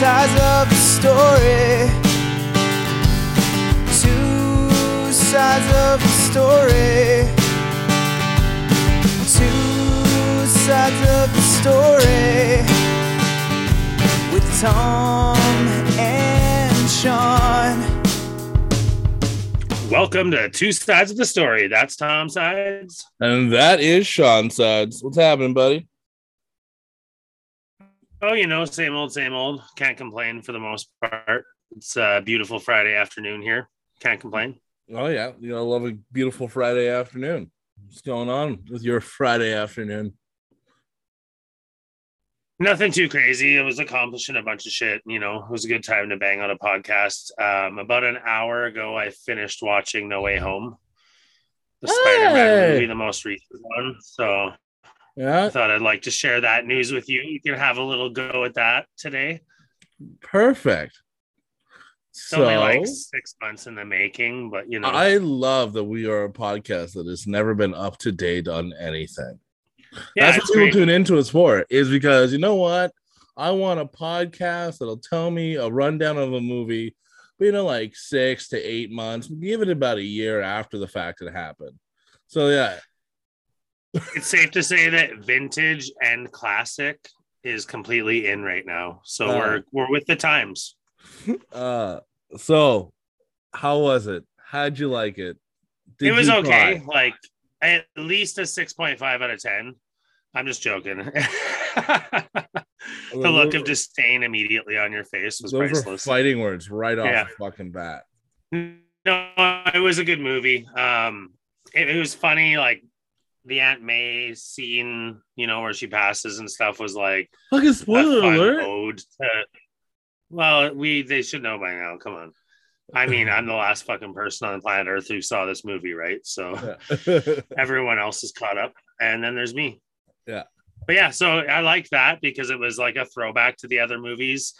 sides of the story. Two sides of the story. Two sides of the story. With Tom and Sean. Welcome to Two Sides of the Story. That's Tom Sides. And that is Sean Sides. What's happening, buddy? Oh, you know, same old, same old. Can't complain for the most part. It's a beautiful Friday afternoon here. Can't complain. Oh yeah, you know, I love a beautiful Friday afternoon. What's going on with your Friday afternoon? Nothing too crazy. I was accomplishing a bunch of shit. You know, it was a good time to bang on a podcast. Um, about an hour ago, I finished watching No Way Home, the Spider-Man movie, the most recent one. So I thought I'd like to share that news with you. You can have a little go at that today. perfect. It's So only like six months in the making, but you know, I love that we are a podcast that has never been up to date on anything. yeah, That's what people great. tune into us for, is because you know what? I want a podcast that'll tell me a rundown of a movie, but you know, like six to eight months, give it about a year after the fact it happened. So yeah, it's safe to say that vintage and classic is completely in right now. So Uh. we're we're with the times. uh so how was it? How'd you like it? Did it was okay. cry? Like at least a 6.5 out of 10. I'm just joking. the look of disdain immediately on your face was Those priceless. fighting words right off Yeah. the fucking bat. No, it was a good movie. Um, it, it was funny, like the Aunt May scene, you know, where she passes and stuff was like Fucking spoiler alert. ode to. Well, we they should know by now. Come on. I mean, I'm the last fucking person on the planet Earth who saw this movie, right? So Yeah. everyone else is caught up, and then there's me. Yeah. But yeah, so I like that because it was like a throwback to the other movies,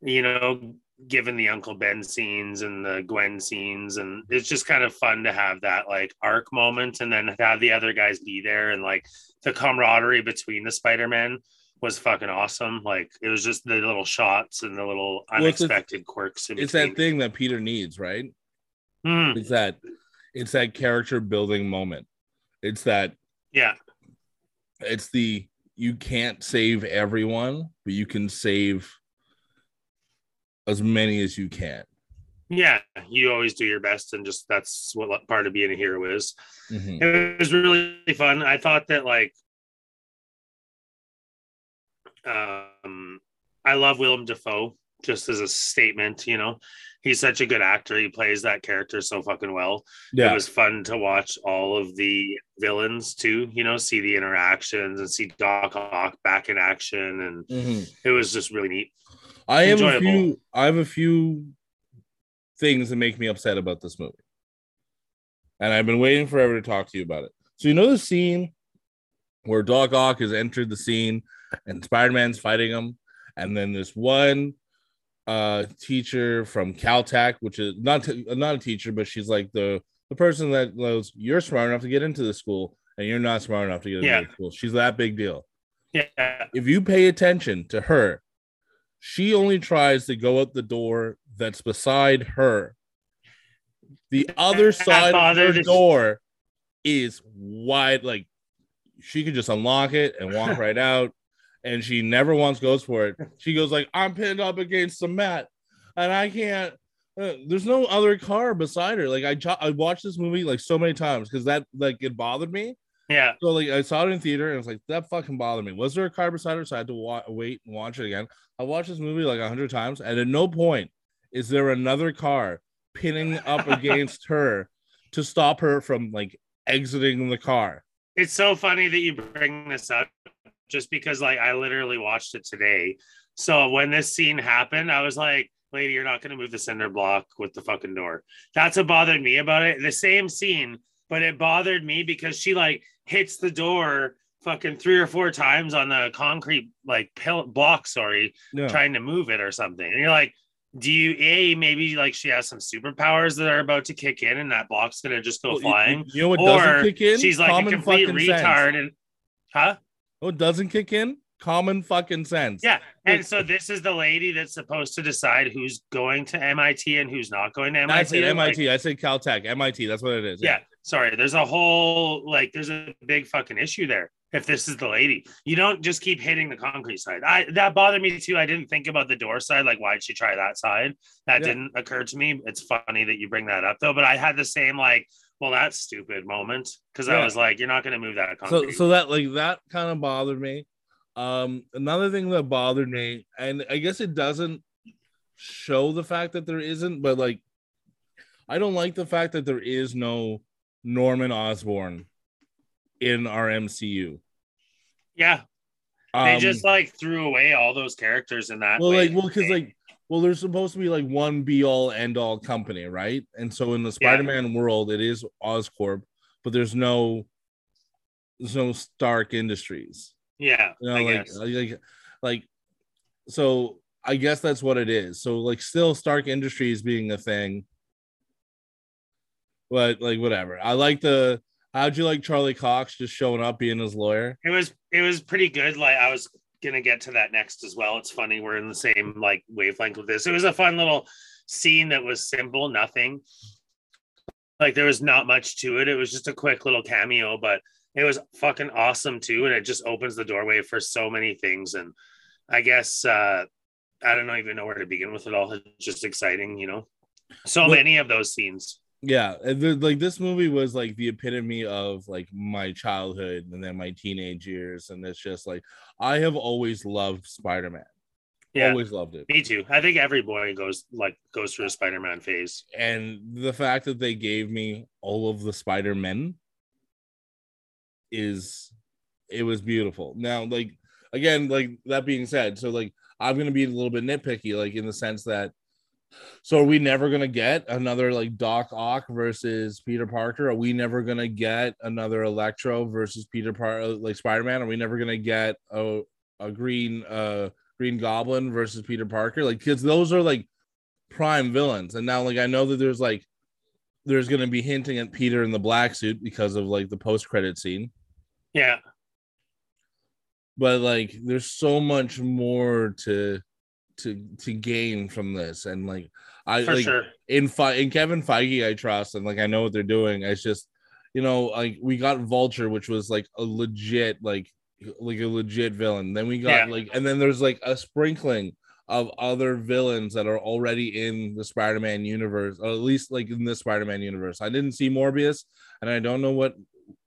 you know, given the Uncle Ben scenes and the Gwen scenes, and it's just kind of fun to have that like arc moment, and then have the other guys be there, and like the camaraderie between the Spider Man was fucking awesome. Like it was just the little shots and the little Well, it's unexpected quirks. In it's that thing that Peter needs, right? Hmm, It's that it's that character building moment. It's that yeah, it's the you can't save everyone, but you can save as many as you can. yeah. You always do your best, and just that's what part of being a hero is. Mhm. it was really fun. I thought that like um I love Willem Dafoe just as a statement, you know. He's such a good actor. He plays that character so fucking well. Yeah, It was fun to watch all of the villains too, you know, see the interactions and see Doc Ock back in action and Mhm. it was just really neat. I have a few. I have a few things that make me upset about this movie, and I've been waiting forever to talk to you about it. So you know the scene where Doc Ock has entered the scene and Spider-Man's fighting him, and then this one uh teacher from Caltech, which is not t- not a teacher, but she's like the the person that knows you're smart enough to get into the school and you're not smart enough to get into Yeah. the school. She's that big deal Yeah. if you pay attention to her, she only tries to go out the door that's beside her. The other side of her bothered- door is wide, like she could just unlock it and walk right out. And she never once goes for it. She goes like, "I'm pinned up against the mat, and I can't." uh, there's no other car beside her. Like I, I watched this movie like so many times because that like it bothered me. Yeah. So like I saw it in theater and I was like, that fucking bothered me. Was there a car beside her? So I had to wa- wait and watch it again. I watched this movie like a hundred times, and at no point is there another car pinning up against her to stop her from like exiting the car. it's so funny that you bring this up just because like I literally watched it today. So when this scene happened, I was like, lady, you're not gonna move the cinder block with the fucking door. That's what bothered me about it. The same scene, but it bothered me because she like hits the door fucking three or four times on the concrete like pill- block, sorry, Yeah. trying to move it or something. And you're like, do you a maybe like she has some superpowers that are about to kick in and that block's gonna just go Well, flying? You know what or doesn't kick in? she's like Common a complete retard sense. and huh? What doesn't kick in? Common fucking sense. Yeah. And so this is the lady that's supposed to decide who's going to MIT and who's not going to MIT. I said Like, MIT. I said Caltech. MIT. That's what it is. yeah. Sorry. There's a whole like there's a big fucking issue there. If this is the lady, you don't just keep hitting the concrete side. I that bothered me too. I didn't think about the door side. Like, why'd she try that side? That Yeah. didn't occur to me. It's funny that you bring that up though. But I had the same like, well, that's stupid moment because I was like, you're not going to move that So so that like that kind of bothered me. Um, another thing that bothered me, and I guess it doesn't show the fact that there isn't, but like, I don't like the fact that there is no Norman Osborn in our MCU. yeah, they Um, just like threw away all those characters in that. well way. like well because like well there's supposed to be like one be all end all company right and so in the spider-man world it is oscorp but there's no there's no stark industries yeah, you know like, guess. like like so i guess that's what it is so like still stark industries being a thing but like whatever i like the how'd you like charlie cox just showing up being his lawyer it was it was pretty good. Like I was gonna get to that next as well. It's funny we're in the same like wavelength with this. It was a fun little scene that was simple, nothing. Like there was not much to it. It was just a quick little cameo, but it was fucking awesome too. And it just opens the doorway for so many things. And I guess uh I don't know even know where to begin with it all. It's just exciting, you know. So many of those scenes. Yeah the- like this movie was like the epitome of like my childhood and then my teenage years and it's just like i have always loved spider-man Yeah. always loved it Me too. I think every boy goes like goes through a Spider-Man phase. and the fact that they gave me all of the spider-men is it was beautiful now like again like that being said so like i'm gonna be a little bit nitpicky like in the sense that so are we never gonna get another like doc ock versus peter parker? Are we never gonna get another electro versus peter parker like spider-man? Are we never gonna get a, a green uh green goblin versus peter parker? Like because those are like prime villains. And now like i know that there's like there's gonna be hinting at peter in the black suit because of like the post-credit scene. Yeah. but like there's so much more to to to gain from this and like i For like sure. in Fe- in kevin feige i trust and like i know what they're doing it's just you know like we got vulture which was like a legit like like a legit villain then we got Yeah. like and then there's like a sprinkling of other villains that are already in the spider-man universe or at least like in the spider-man universe i didn't see morbius and i don't know what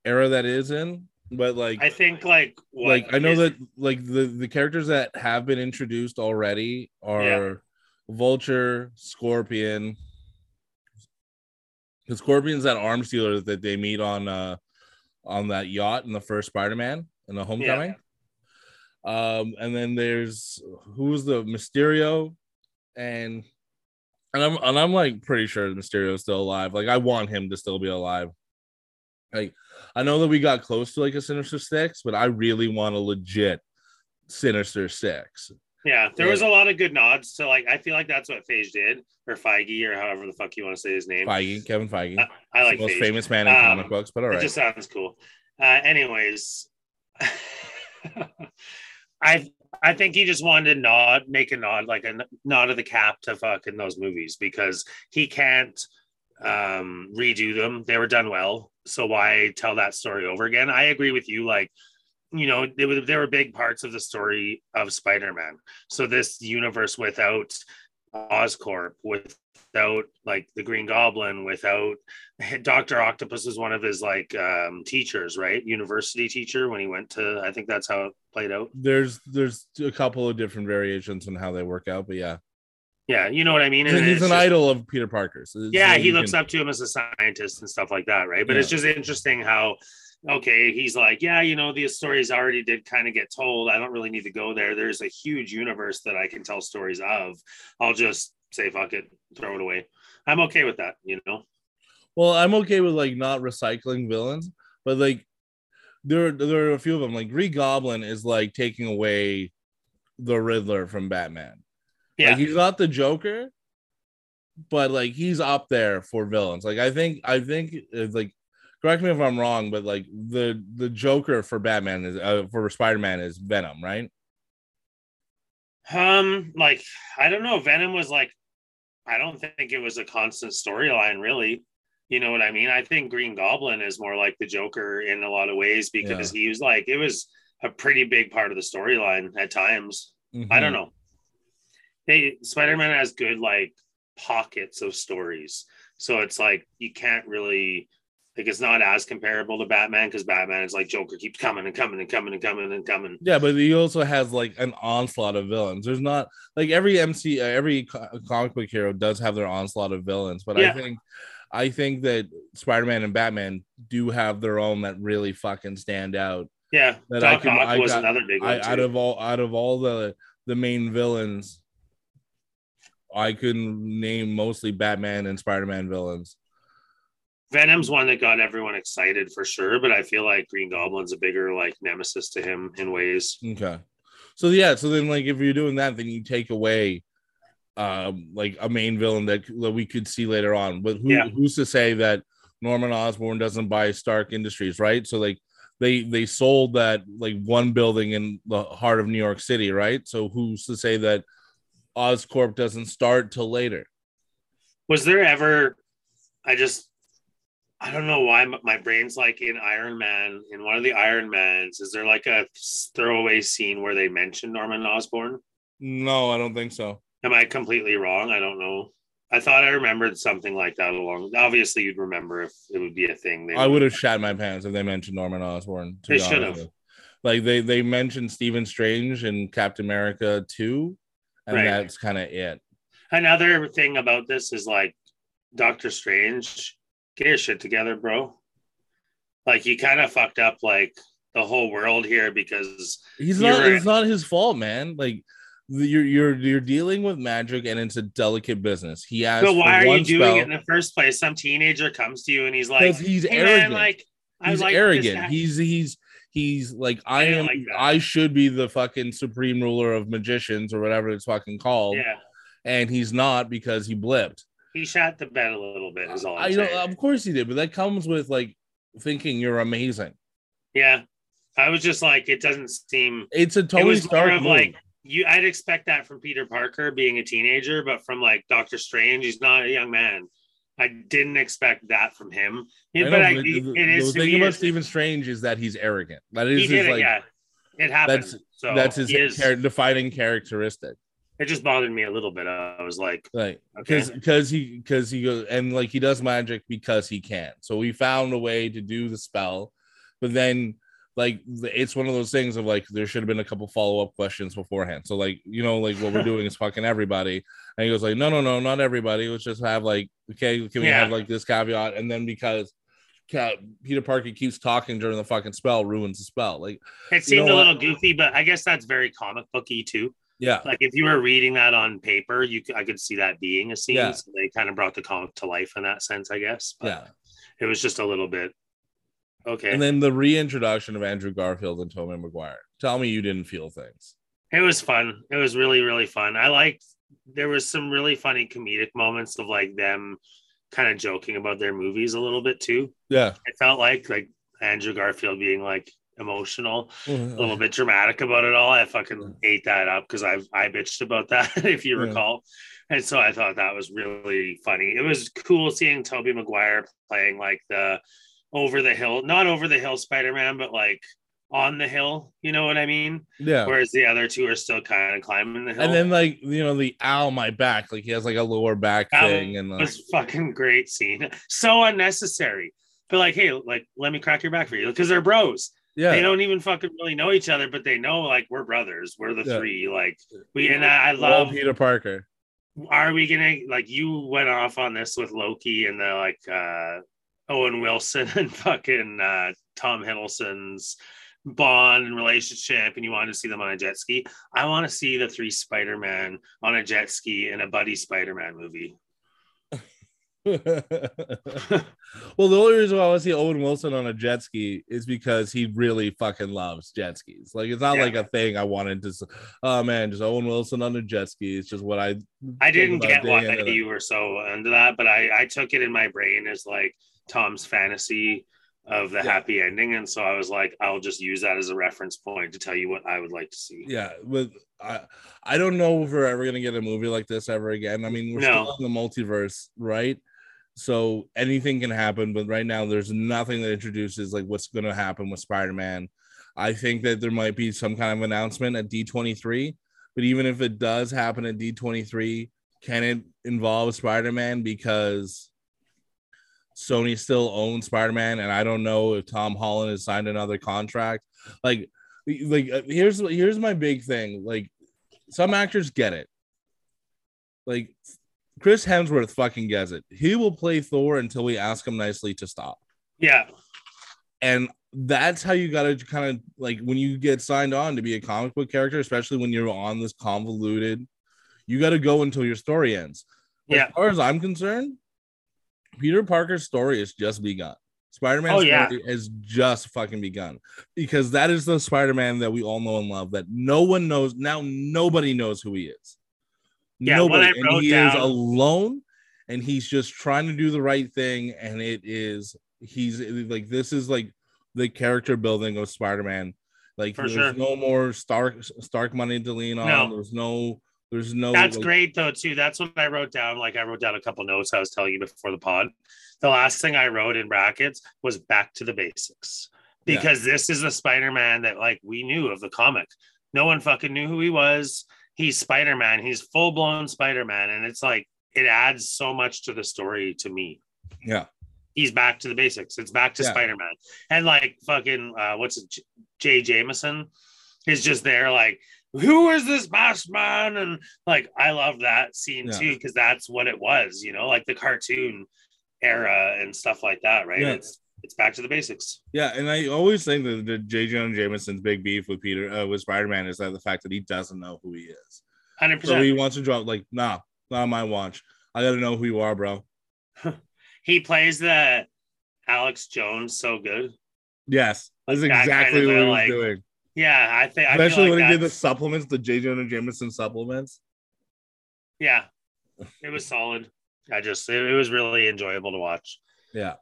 era that is in but like I think like like I know is- that like the the characters that have been introduced already are Yeah. Vulture, Scorpion. The Scorpion's that arms dealer that they meet on uh on that yacht in the first Spider-Man in the Homecoming. Um, and then there's who's the Mysterio, and and I'm and I'm like pretty sure Mysterio's still alive. Like I want him to still be alive. Like I know that we got close to like a Sinister Six, but I really want a legit Sinister Six. Yeah, there was a lot of good nods to like. I feel like that's what Phage did, or Feige, or however the fuck you want to say his name. Feige, Kevin Feige, I, I like the most Phage. famous man in Um, comic books, but all right, It just sounds cool. Uh, anyways, I I think he just wanted to nod, make a nod, like a nod of the cap to fucking those movies because he can't um redo them. They were done well, so why tell that story over again? I agree with you. Like, you know, they there were big parts of the story of Spider-Man. So this universe without Oscorp, without like the Green Goblin, without Doctor Octopus was one of his like um, teachers, right? University teacher when he went to. I think that's how it played out. There's there's a couple of different variations on how they work out, but yeah, Yeah, you know what I mean. he's, And he's an just- idol of Peter Parker's. So Yeah, he looks can- up to him as a scientist and stuff like that, right? But it's just interesting how. Okay, he's like, yeah, you know, these stories already did kind of get told. I don't really need to go there. There's a huge universe that I can tell stories of. I'll just say fuck it, throw it away. I'm okay with that, you know. Well, I'm okay with like not recycling villains, but like there there are a few of them. Like Green Goblin is like taking away the Riddler from Batman. Yeah, Like he's not the Joker, but like he's up there for villains. Like I think I think uh, like correct me if I'm wrong, but like the the Joker for Batman is uh, for Spider Man is Venom, right? Um, like I don't know. Venom was like, I don't think it was a constant storyline, really. You know what I mean? I think Green Goblin is more like the Joker in a lot of ways because he was like it was a pretty big part of the storyline at times. I don't know. They Spider-Man has good like pockets of stories. So it's like you can't really like it's not as comparable to Batman because Batman is like Joker keeps coming and coming and coming and coming and coming. Yeah, but he also has like an onslaught of villains. There's not like every MC, uh, every comic book hero does have their onslaught of villains, but I think, I think that Spider-Man and Batman do have their own that really fucking stand out. Yeah, That I can- Ock I was another big I, one. out of all, out of all the the main villains, I can name mostly Batman and Spider-Man villains. Venom's one that got everyone excited for sure, but I feel like Green Goblin's a bigger like nemesis to him in ways. Okay. So yeah, so then like if you're doing that, then you take away um like a main villain that, that we could see later on. But who, Yeah. who's to say that Norman Osborn doesn't buy Stark Industries, right? So like they they sold that like one building in the heart of New York City, right? So who's to say that Oscorp doesn't start till later? Was there ever? I just, I don't know why my- my brain's like in Iron Man. In one of the Iron Mans, is there like a throwaway scene where they mention Norman Osborn? No, I don't think so. Am I completely wrong? I don't know. I thought I remembered something like that along. Obviously, you'd remember if it would be a thing. They I would have shat my pants if they mentioned Norman Osborn. to They should have. Like they they mentioned Stephen Strange and Captain America 2, and Right. that's kind of it. Another thing about this is like Doctor Strange, get your shit together, bro. Like you kind of fucked up like the whole world here because He's not. It's not his fault, man. Like you're you're you're dealing with magic, and it's a delicate business. He asked. but why are you doing spell it in the first place? Some teenager comes to you and he's like, he's hey, arrogant. man, like he's like arrogant. He's he's he's like I, I am. like. I should be the fucking supreme ruler of magicians or whatever it's fucking called, yeah, and he's not because he blipped. he shot the bed a little bit. Is all I'm I know, of course he did, but that comes with like thinking you're amazing. yeah, I was just like, it doesn't seem. It's a it was more Stark of move. like you. I'd expect that from Peter Parker being a teenager, but from like Doctor Strange, he's not a young man. I didn't expect that from him. I know, but I, it the, is the thing about it's- Stephen Strange is that he's arrogant. That is his it, like yeah. It happened. that's- so that's his is- char- defining characteristic. it just bothered me a little bit. I was like, Like okay, because because he because he goes and like he does magic because he can. So we found a way to do the spell, but then like it's one of those things of like there should have been a couple follow up questions beforehand. So like you know like what we're doing is fucking everybody, and he goes like no no no not everybody. Let's just have like okay can we Yeah. have like this caveat and then because. Peter Parker keeps talking during the fucking spell, ruins the spell. Like, it seemed know a what? little goofy, but I guess that's very comic booky too. yeah, Like if you were reading that on paper, you could, I could see that being a scene. Yeah. So they kind of brought the comic to life in that sense, I guess. But yeah. it was just a little bit okay. And then the reintroduction of Andrew Garfield and Tobey Maguire. Tell me you didn't feel things. It was fun. It was really, really fun. I liked there was some really funny comedic moments of like them kind of joking about their movies a little bit too. Yeah. It felt like like Andrew Garfield being like emotional, a Mm-hmm. little bit dramatic about it all. I fucking ate that up because I've I bitched about that, if you Yeah. recall. And so I thought that was really funny. It was cool seeing Tobey Maguire playing like the over the hill, not over the hill Spider-Man, but like on the hill. You know what I mean? Yeah. Whereas the other two are still kind of climbing the hill. And then like you know the owl my back like he has like a lower back That thing and like, was fucking great scene. So unnecessary. But like, hey, like, let me crack your back for you because they're bros. yeah They don't even fucking really know each other, but they know like we're brothers. We're the Yeah. three. Like we and I, I love. Peter Parker. Are we gonna like you went off on this with Loki and the like uh Owen Wilson and fucking uh Tom Hiddleston's bond and relationship and you wanted to see them on a jet ski. I want to see the three Spider-Man on a jet ski in a buddy Spider-Man movie. well, the only reason why I want to see Owen Wilson on a jet ski is because he really fucking loves jet skis. Like it's not Yeah. like a thing I wanted to. Oh man, just Owen Wilson on a jet ski. It's just what I. I didn't get why you were so into that, but I, I took it in my brain as like Tom's fantasy of the Yeah. happy ending, and so I was like, I'll just use that as a reference point to tell you what I would like to see. Yeah, with I I don't know if we're ever gonna get a movie like this ever again. I mean, we're No. still in the multiverse, right? So anything can happen, but right now there's nothing that introduces like what's gonna happen with Spider-Man. I think that there might be some kind of announcement at D23, but even if it does happen at D23, can it involve Spider-Man? Because Sony still owns Spider-Man, and I don't know if Tom Holland has signed another contract. Like, like uh, here's here's my big thing. Like, some actors get it. Like, Chris Hemsworth fucking gets it. He will play Thor until we ask him nicely to stop, Yeah, and that's how you gotta kind of like when you get signed on to be a comic book character, especially when you're on this convoluted. You got to go until your story ends. Yeah. As far as I'm concerned, Peter Parker's story has just begun. Spider-Man's Oh, yeah. story has just fucking begun because that is the Spider-Man that we all know and love. That no one knows now. Nobody knows who he is. Yeah, nobody, and he is alone, and he's just trying to do the right thing. And it is he's like this is like the character building of Spider-Man. Like For there's sure. no more Stark Stark money to lean on. No. There's no there's no That's like, great though too. That's what I wrote down. Like I wrote down a couple notes I was telling you before the pod. The last thing I wrote in brackets was back to the basics Yeah. because this is the Spider-Man that like we knew of the comic. No one fucking knew who he was. He's Spider-Man. He's full-blown Spider-Man, and it's like it adds so much to the story to me. Yeah. He's back to the basics. It's back to Yeah. Spider-Man, and like fucking uh, what's it? J- Jameson is just there, like who is this masked man? And like I love that scene Yeah. too because that's what it was, you know, like the cartoon era and stuff like that, right? Yeah. It's it's back to the basics. Yeah, and I always think that the J. Jonah Jameson's big beef with Peter uh, with Spider-Man is that the fact that he doesn't know who he is. Hundred percent. So he wants to drop like, nah, not on my watch. I gotta know who you are, bro. He plays the Alex Jones so good. Yes, that's Like that exactly kind of what he was like, doing. Yeah, I think I Especially like when he did the supplements, the J. Jonah Jameson supplements. Yeah, it was solid. I just it, it was really enjoyable to watch. Yeah.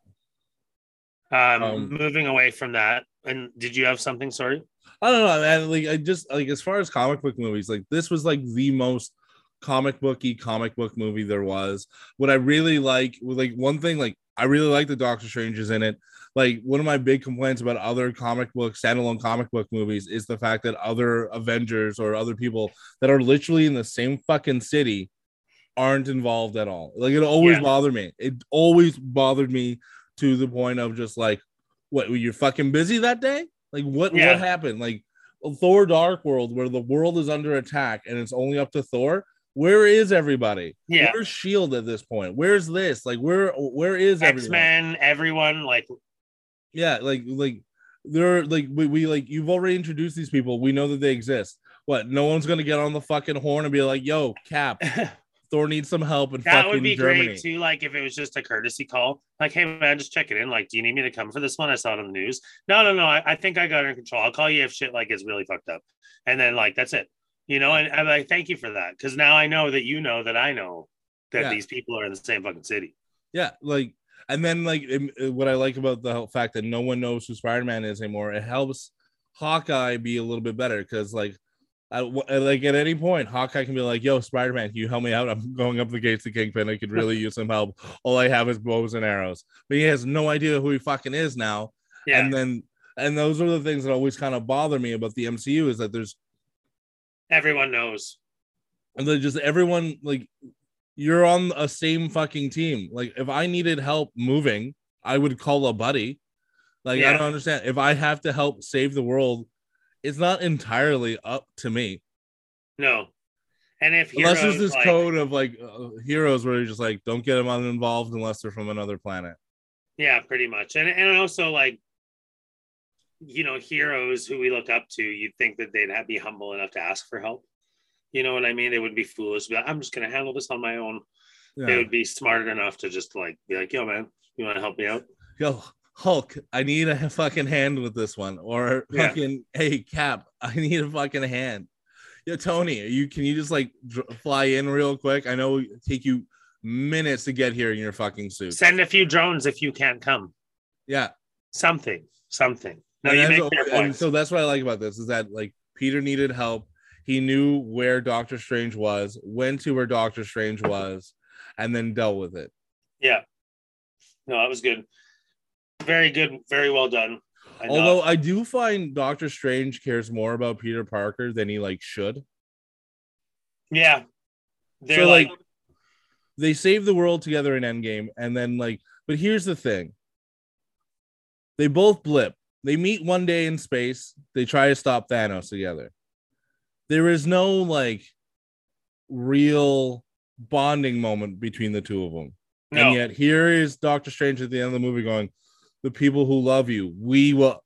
Um, Um, moving away from that, and did you have something? Sorry. I don't know, man. Like I just like as far as comic book movies, like this was like the most comic booky comic book movie there was. What I really like, like one thing, like I really like the Doctor Strange in it. Like one of my big complaints about other comic book standalone comic book movies is the fact that other Avengers or other people that are literally in the same fucking city aren't involved at all. Like it always Yeah. bothered me. It always bothered me to the point of just like, what you're fucking busy that day? Like what Yeah. what happened? Like Thor Dark World, where the world is under attack and it's only up to Thor. Where is everybody? Yeah. Where's Shield at this point? Where's this? Like where where is X everyone? Men, everyone, like Yeah, like like they're like we, we like you've already introduced these people. We know that they exist. What? No one's gonna get on the fucking horn and be like, "Yo, Cap, Thor needs some help And that would be Germany." great too. Like if it was just a courtesy call, like, hey man, just check it in. Like, do you need me to come for this one? I saw it on the news. No, no, no. I, I think I got it under control. I'll call you if shit like is really fucked up. And then like that's it. You know, and I'm like, thank you for that. Cause now I know that you know that I know that Yeah. these people are in the same fucking city. Yeah, like, and then like it- it- uh, what I like about the whole fact that no one knows who Spider Man is anymore, it helps Hawkeye be a little bit better because like. I, like at any point, Hawkeye can be like, "Yo, Spider Man, can you help me out? I'm going up the gates to Kingpin. I could really use some help. All I have is bows and arrows." But he has no idea who he fucking is now. Yeah. And then, and those are the things that always kind of bother me about the MCU is that there's Everyone knows. and then just everyone like you're on a same fucking team. Like if I needed help moving, I would call a buddy. Like I don't understand. If I have to help save the world, it's not entirely up to me. No. And if Unless heroes, there's this like- code of like uh, heroes where you're just like, don't get them uninvolved unless they're from another planet. Yeah, pretty much. And and also like you know, heroes who we look up to, you'd think that they'd have, be humble enough to ask for help. You know what I mean? They would be foolish. to like, I'm just gonna handle this on my own. They would be smart enough to just like be like, yo, man, you want to help me out? Yo, Hulk, I need a fucking hand with this one. Or Yeah. fucking, hey, Cap, I need a fucking hand. Yo, Tony, you can you just like dr- fly in real quick? I know it take you minutes to get here in your fucking suit. Send a few drones if you can't come. Yeah, something, something. No, And you make fair and so that's what I like about this is that like Peter needed help. He knew where Doctor Strange was, went to where Doctor Strange was, and then dealt with it. yeah. No, that was good. Very good. Very well done. Know- Although I do find Doctor Strange cares more about Peter Parker than he like should. yeah, they're so like, like they save the world together in Endgame, and then like, but here's the thing: they both blip. They meet one day in space. They try to stop Thanos together. There is no like real bonding moment between the two of them, no, and yet here is Doctor Strange at the end of the movie going, "The people who love you, we will,"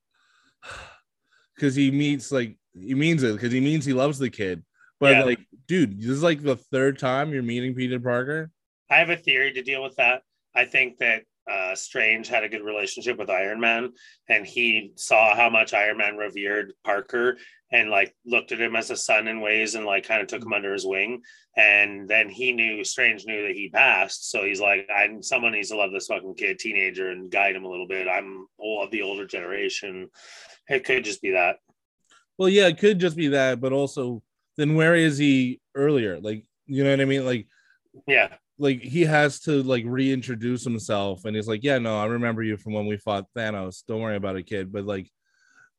because he meets like he means it because he means he loves the kid. But Yeah. like, dude, this is like the third time you're meeting Peter Parker. I have a theory to deal with that. I think that uh, Strange had a good relationship with Iron Man, and he saw how much Iron Man revered Parker and like looked at him as a son in ways, and like kind of took him under his wing. And then he knew Strange knew that he passed, so he's like, "I'm someone needs to love this fucking kid, teenager, and guide him a little bit. I'm all of the older generation. It could just be that. Well, yeah, it could just be that, but also then where is he earlier? Like, you know what I mean? Like, Yeah, like he has to like reintroduce himself, and he's like, "Yeah, no, I remember you from when we fought Thanos. Don't worry about it, kid." But like,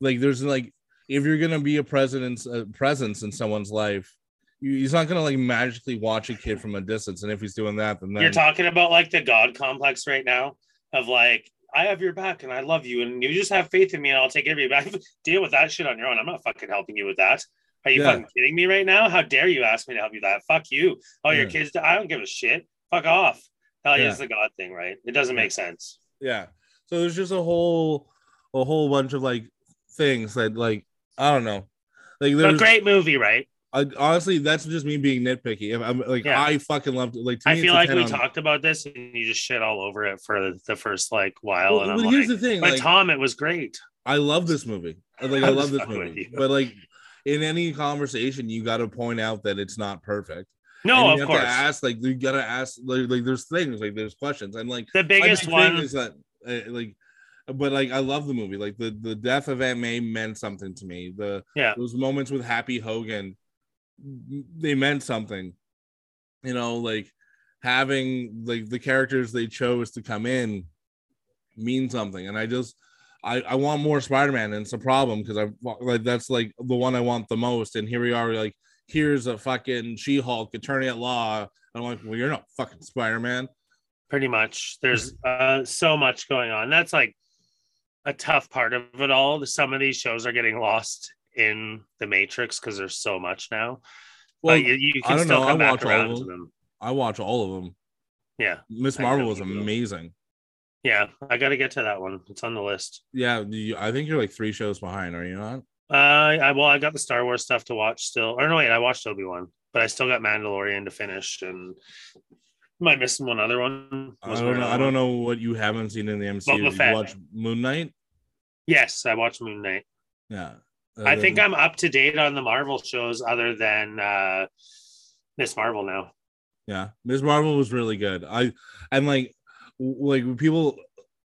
like there's like if you're gonna be a presence a uh, presence in someone's life, you, he's not gonna like magically watch a kid from a distance. And if he's doing that, then, then You're talking about like the God complex right now of like, I have your back and I love you and you just have faith in me and I'll take care of you back. Deal with that shit on your own. I'm not fucking helping you with that. Are you Yeah. fucking kidding me right now? How dare you ask me to help you that? Fuck you. Oh, your Yeah. kids, I don't give a shit. Fuck off. Hell yeah, it's the God thing, right? It doesn't make sense. yeah. So there's just a whole a whole bunch of like things that like I don't know. Like But a great movie, right? I, honestly, that's just me being nitpicky. If I'm like, Yeah. I fucking loved it. Like, I feel like we 10 on- talked about this and you just shit all over it for the first like while. Well, and but I'm here's like, the thing, but like, Tom, it was great. I love this movie. Like, I love this movie. But like, in any conversation, you got to point out that it's not perfect. No, And you of have course. To ask like you gotta ask like, like there's things like there's questions and like The biggest big one is that uh, like but like I love the movie like the the death of Aunt May meant something to me the Yeah. those moments with Happy Hogan they meant something you know like having like the characters they chose to come in mean something and I just I, I want more Spider-Man and it's a problem because I like that's like the one I want the most. And here we are like here's a fucking She-Hulk attorney at law. I'm like well you're not fucking Spider-Man. Pretty much. There's uh so much going on. That's like a tough part of it all. Some of these shows are getting lost in the matrix because there's so much now. Well but you, you I can don't still know, come I back watch all of around to them. them. I watch all of them. Yeah. Miss Marvel was amazing yeah i gotta get to that one it's on the list yeah you, I think you're like three shows behind are you not uh i well i got the star wars stuff to watch still or no wait i watched obi-wan but i still got mandalorian to finish and am i missing one other one I don't know. I don't one? know what you haven't seen in the MCU. Boba you watch Moon Knight? yes i watched moon knight Yeah. I think Uh, I'm up to date on the Marvel shows other than uh Miss Marvel now. Yeah, Ms. Marvel was really good. I and like like people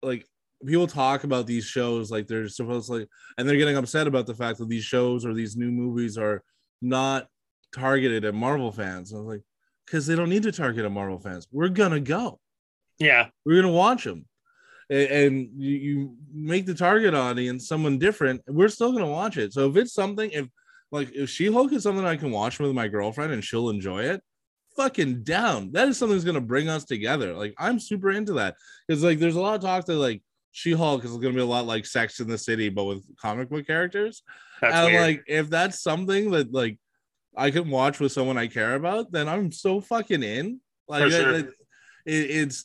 like people talk about these shows like they're supposed to like and they're getting upset about the fact that these shows or these new movies are not targeted at Marvel fans. I was like, because they don't need to target at Marvel fans. We're gonna go. Yeah, we're gonna watch them and, and you, you make the target audience someone different we're still gonna watch it so if it's something if like if she-hulk is something i can watch with my girlfriend and she'll enjoy it fucking down that is something that's gonna bring us together like i'm super into that because like there's a lot of talk that like she-hulk is gonna be a lot like sex in the city but with comic book characters that's and weird. like if that's something that like I can watch with someone I care about, then I'm so fucking in. Like sure. it- it- it's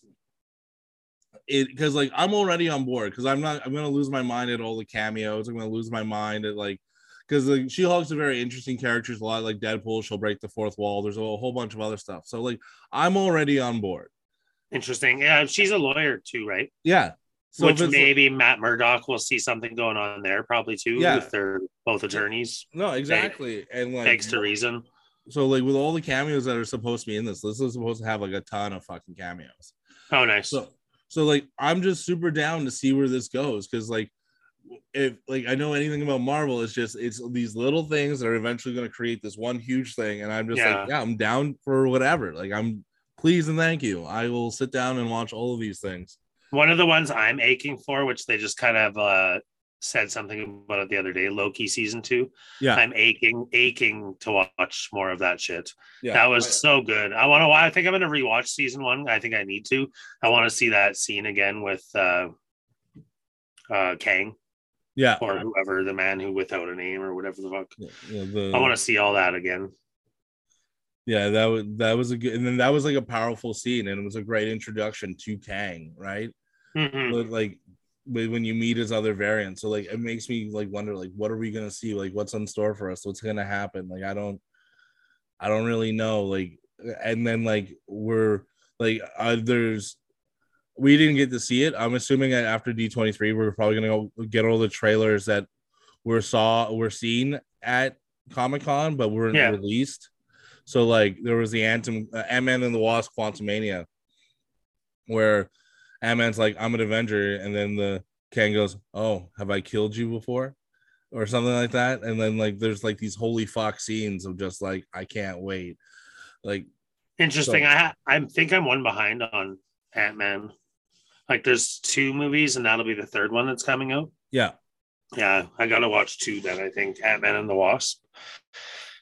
it because like I'm already on board because I'm not I'm gonna lose my mind at all the cameos. I'm gonna lose my mind at like because like She Hulk's a very interesting character. A lot like Deadpool. She'll break the fourth wall. There's a whole bunch of other stuff. So like I'm already on board. Interesting. Yeah, she's a lawyer too, right? Yeah. So Which maybe Matt Murdock will see something going on there, probably too. Yeah. if they're both attorneys. no exactly and like Thanks to reason. so like with all the cameos that are supposed to be in this, this is supposed to have like a ton of fucking cameos. Oh, nice. So So like I'm just super down to see where this goes because like if like I know anything about Marvel, it's just it's these little things that are eventually going to create this one huge thing, and I'm just Yeah. like, yeah, I'm down for whatever. Like I'm please and thank you. I will sit down and watch all of these things. One of the ones I'm aching for, which they just kind of uh, said something about it the other day, Loki season two. Yeah, I'm aching, aching to watch more of that shit. yeah, that was so good. I want to. I think I'm going to rewatch season one. I think I need to. I want to see that scene again with uh, uh, Kang yeah. or whoever the man who without a name or whatever the fuck. yeah, yeah, the, I want to see all that again. yeah, that was that was a good, and then that was like a powerful scene, and it was a great introduction to Kang, right? Mhm. but like when you meet his other variants so like it makes me like wonder like what are we gonna see like what's in store for us what's gonna happen like i don't i don't really know like and then like we're like uh, there's we didn't get to see it i'm assuming that after d23 we're probably gonna go get all the trailers that were saw were seen at comic-con but weren't Yeah. released so like there was the anthem uh, ant-man and the wasp quantumania where Ant-Man's like, I'm an Avenger, and then the Kang goes, Oh, have I killed you before? Or something like that. And then like there's like these holy fuck scenes of just like, I can't wait. Like, Interesting. So- I ha- I think I'm one behind on Ant Man. Like there's two movies, and that'll be the third one that's coming out. yeah. Yeah, I gotta watch two then. I think Ant Man and the Wasp,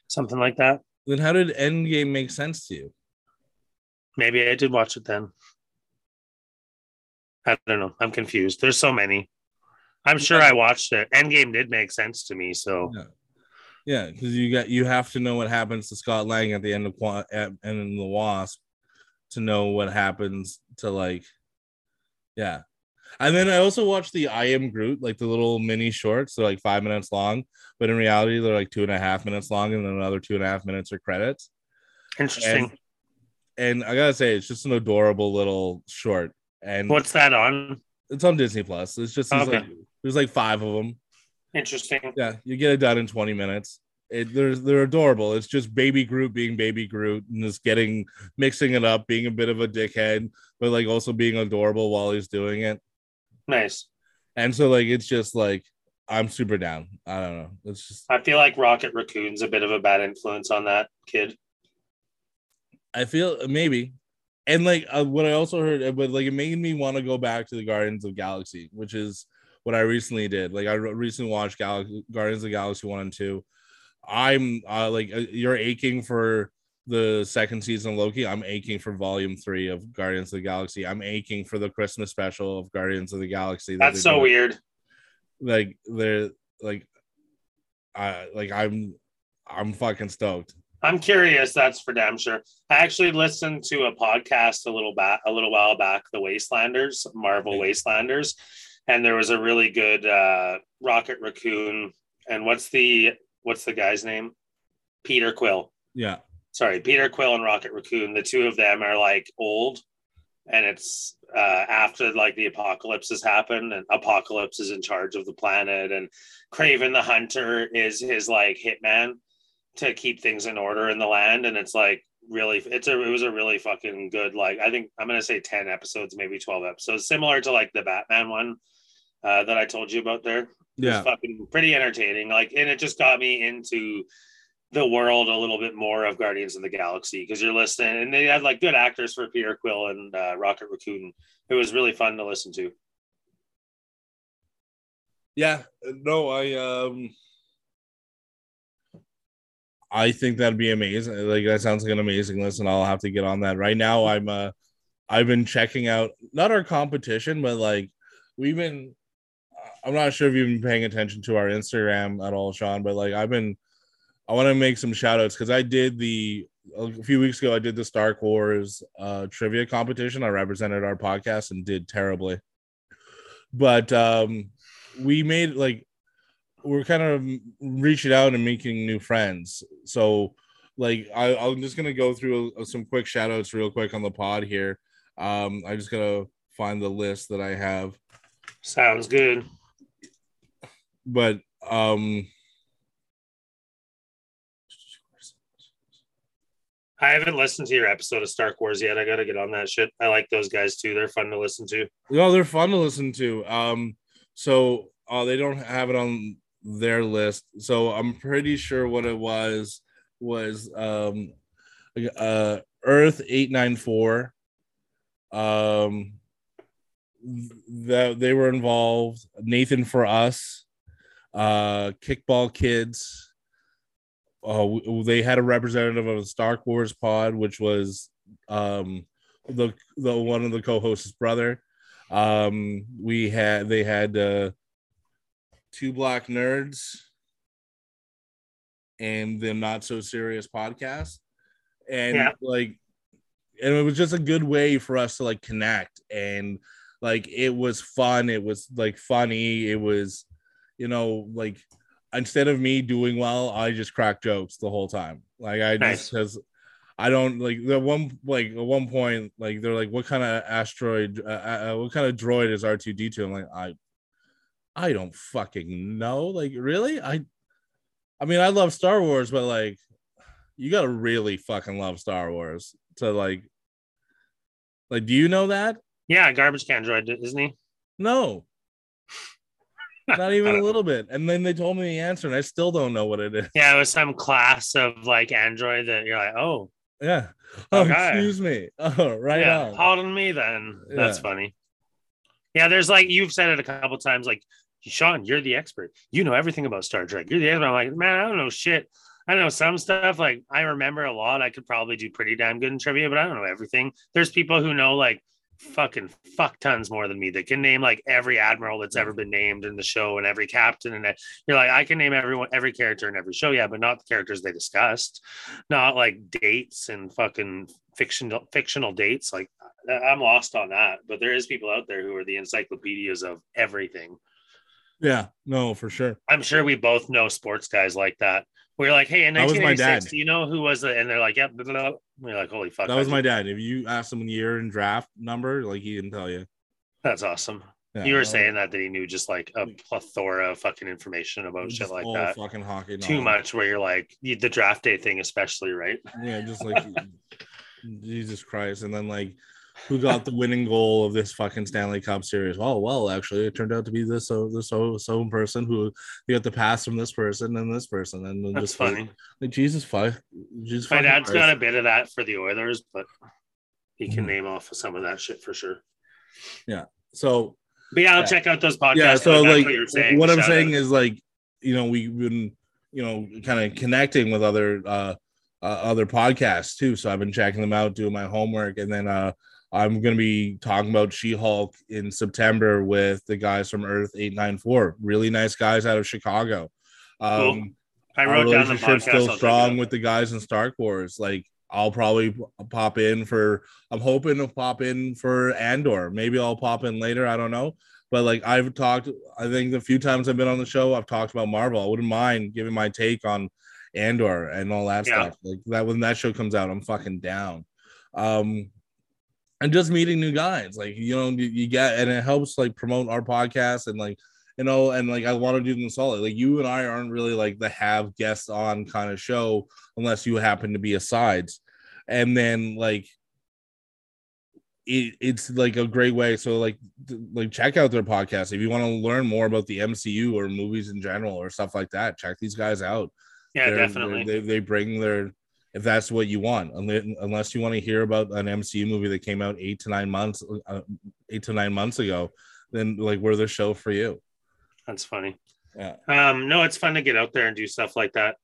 something like that. Then how did Endgame make sense to you? Maybe I did watch it then. I don't know. I'm confused. There's so many. I'm sure I watched it. Endgame did make sense to me. So Yeah. Yeah, because you got you have to know what happens to Scott Lang at the end of end of the Wasp to know what happens to like, yeah. And then I also watched the I Am Groot, like the little mini shorts. They're like five minutes long, but in reality they're like two and a half minutes long, and then another two and a half minutes are credits. interesting. And I gotta say, it's just an adorable little short, and What's that on? it's on Disney Plus. It's just Okay. like there's like five of them. Interesting. Yeah, you get it done in 20 minutes. It, they're they're adorable. It's just baby Groot being baby Groot and just getting mixing it up, being a bit of a dickhead, but like also being adorable while he's doing it. Nice. And so like it's just like I'm super down. I don't know. It's just I feel like Rocket Raccoon's a bit of a bad influence on that kid. I feel maybe. And like uh, what I also heard, uh, but like it made me want to go back to the Guardians of Galaxy, which is what I recently did. Like I re- recently watched Gal- Guardians of Galaxy one and two. I'm uh, like uh, you're aching for the second season of Loki. I'm aching for volume three of Guardians of the Galaxy. I'm aching for the Christmas special of Guardians of the Galaxy. that That's so doing. weird. Like they're like, I like I'm I'm fucking stoked. I'm curious. That's for damn sure. I actually listened to a podcast a little back, a little while back, the Wastelanders, Marvel Yeah. Wastelanders, and there was a really good uh, Rocket Raccoon. And what's the what's the guy's name? Peter Quill. Yeah, Sorry, Peter Quill and Rocket Raccoon. The two of them are like old, and it's uh, after like the apocalypse has happened, and Apocalypse is in charge of the planet, and Kraven the Hunter is his like hitman to keep things in order in the land and it's like really it's a it was a really fucking good like i think i'm gonna say 10 episodes maybe 12 episodes similar to like the batman one uh, that i told you about there yeah. fucking pretty entertaining like and it just got me into the world a little bit more of guardians of the galaxy because you're listening and they had like good actors for peter quill and uh, rocket raccoon it was really fun to listen to Yeah, no, I um I think that'd be amazing. Like that sounds like an amazing list, and I'll have to get on that. Right now, I'm uh I've been checking out not our competition, but like we've been I'm not sure if you've been paying attention to our Instagram at all, Sean, but like I've been I want to make some shout outs because I did the a few weeks ago I did the Star Wars uh trivia competition. I represented our podcast and did terribly. But um we made like we're kind of reaching out and making new friends. So like I, I'm just gonna go through some quick shout outs real quick on the pod here. Um I just gotta find the list that I have. sounds good But um I haven't listened to your episode of Star Wars yet. I got to get on that shit. I like those guys too. They're fun to listen to. No, they're fun to listen to. Um, so uh, they don't have it on their list. So I'm pretty sure what it was was um, uh, Earth eight nine four. Um, that they were involved. Nathan for us, uh, Kickball Kids. Uh, they had a representative of the Star Wars pod, which was um the the one of the co-hosts' brother. Um, we had they had uh, two black nerds and the not so serious podcast, and Yeah. like, and it was just a good way for us to like connect and like it was fun. It was like funny. It was, you know, like instead of me doing well, I just crack jokes the whole time. Like I Nice. just because I don't like the one like at one point like they're like what kind of asteroid uh, uh, what kind of droid is R two D two? I'm like I I don't fucking know. Like really? I I mean I love Star Wars, but like you gotta really fucking love Star Wars to like like do you know that? Yeah, garbage can droid, isn't he? No. Not even a little bit. And then they told me the answer, and I still don't know what it is. Yeah, it was some class of like Android that you're like, oh, Yeah. Oh, Okay. excuse me. Oh, right yeah, on. pardon me then. That's funny. Yeah, there's like you've said it a couple times, like Sean, you're the expert. You know everything about Star Trek. You're the expert. I'm like, man, I don't know shit. I know some stuff. Like I remember a lot. I could probably do pretty damn good in trivia, but I don't know everything. There's people who know like fucking fuck tons more than me that can name like every admiral that's ever been named in the show and every captain and you're like I can name everyone every character in every show yeah but not the characters they discussed. Not like dates and fucking fictional fictional dates like I'm lost on that but there is people out there who are the encyclopedias of everything. Yeah, no, for sure. I'm sure we both know sports guys like that we're like hey in That 1986 do you know who was the and they're like yep blah, blah, blah. we're like holy fuck That was my dad. If you asked him the year and draft number, like he didn't tell you. that's awesome Yeah, you were saying that that he knew just like a plethora of fucking information about shit like that. Fucking hockey. Too knowledge. much where you're like you, the draft day thing, especially, right? Yeah, just like Jesus Christ. And then like who got the winning goal of this fucking Stanley Cup series? Oh well, actually, it turned out to be this so this so so person who you got the pass from this person and this person, and then That's just funny. Like, Jesus, fuck, Jesus. My dad's Christ. got a bit of that for the Oilers, but he can Mhm. name off some of that shit for sure. Yeah. So But yeah, I'll Yeah. check out those podcasts. yeah so like what you're what, i'm saying out. is like you know we've been you know kind of connecting with other uh, uh other podcasts too so i've been checking them out doing my homework and then uh i'm going to be talking about she-hulk in september with the guys from earth 894 really nice guys out of chicago um Cool. I wrote down the podcast. still I'll strong with the guys in Star Wars. Like I'll probably pop in for. I'm hoping to pop in for Andor. Maybe I'll pop in later. I don't know. But like I've talked, I think the few times I've been on the show, I've talked about Marvel. I wouldn't mind giving my take on Andor and all that Yeah. stuff. Like that when that show comes out, I'm fucking down. Um, and just meeting new guys, like you know, you, you get and it helps like promote our podcast and like you know, and like I want to do them solid. Like you and I aren't really like the have guests on kind of show unless you happen to be a sides. And then like it, it's like a great way. So like like check out their podcast if you want to learn more about the MCU or movies in general or stuff like that. Check these guys out. Yeah, They're- definitely. They, they bring their if that's what you want, unless, unless you want to hear about an MCU movie that came out eight to nine months, uh, eight to nine months ago, then like we're the show for you. That's funny. Yeah. Um, no, it's fun to get out there and do stuff like that.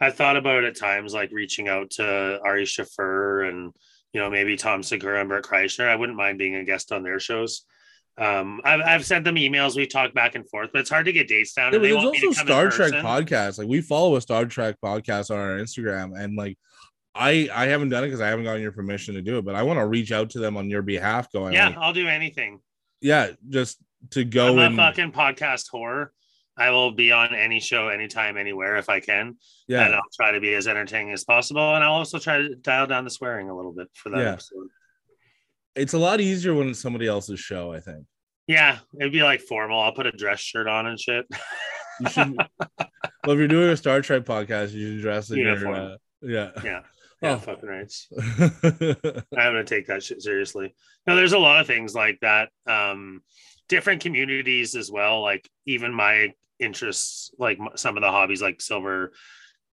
I thought about at times like reaching out to Ari Shaffir and you know maybe Tom Segura and Bert Kreischer. I wouldn't mind being a guest on their shows. Um, I've, I've sent them emails. We talk back and forth, but it's hard to get dates down. Yeah, and they there's want me to also Star Trek podcast. Like we follow a Star Trek podcast on our Instagram, and like I I haven't done it because I haven't gotten your permission to do it, but I want to reach out to them on your behalf. Going, Yeah, like, I'll do anything. yeah, just to go I'm a fucking podcast whore. I will be on any show, anytime, anywhere if I can, Yeah, and I'll try to be as entertaining as possible. And I'll also try to dial down the swearing a little bit for that Yeah. episode. it's a lot easier when it's somebody else's show. I think Yeah, it'd be like formal. I'll put a dress shirt on and shit. you should. well, if you're doing a Star Trek podcast, you should dress in your Uniform. uh, yeah. Yeah. Yeah, Oh. fucking rights. I'm gonna take that shit seriously. No, there's a lot of things like that. Um, different communities as well. Like even my interests, like some of the hobbies, like silver,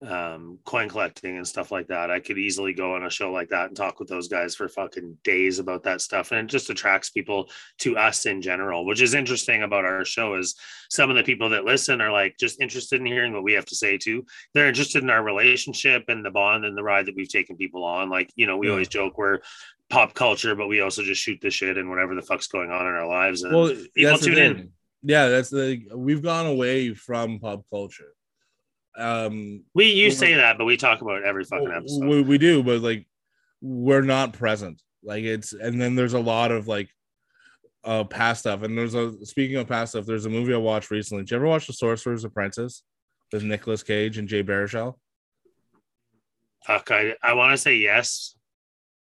um, coin collecting and stuff like that. I could easily go on a show like that and talk with those guys for fucking days about that stuff, and it just attracts people to us in general. Which is interesting about our show is some of the people that listen are like just interested in hearing what we have to say too they're interested in our relationship and the bond and the ride that we've taken people on. Like, you know, we Yeah. always joke we're pop culture, but we also just shoot the shit and whatever the fuck's going on in our lives. And well, people tune in. Yeah, that's the we've gone away from pop culture. Um, We you say that, but we talk about every fucking episode. we, we do, but like we're not present. Like it's and then there's a lot of like uh past stuff. And there's a speaking of past stuff, there's a movie I watched recently. Did you ever watch The Sorcerer's Apprentice with Nicolas Cage and Jay Baruchel? Fuck, I, I want to say yes,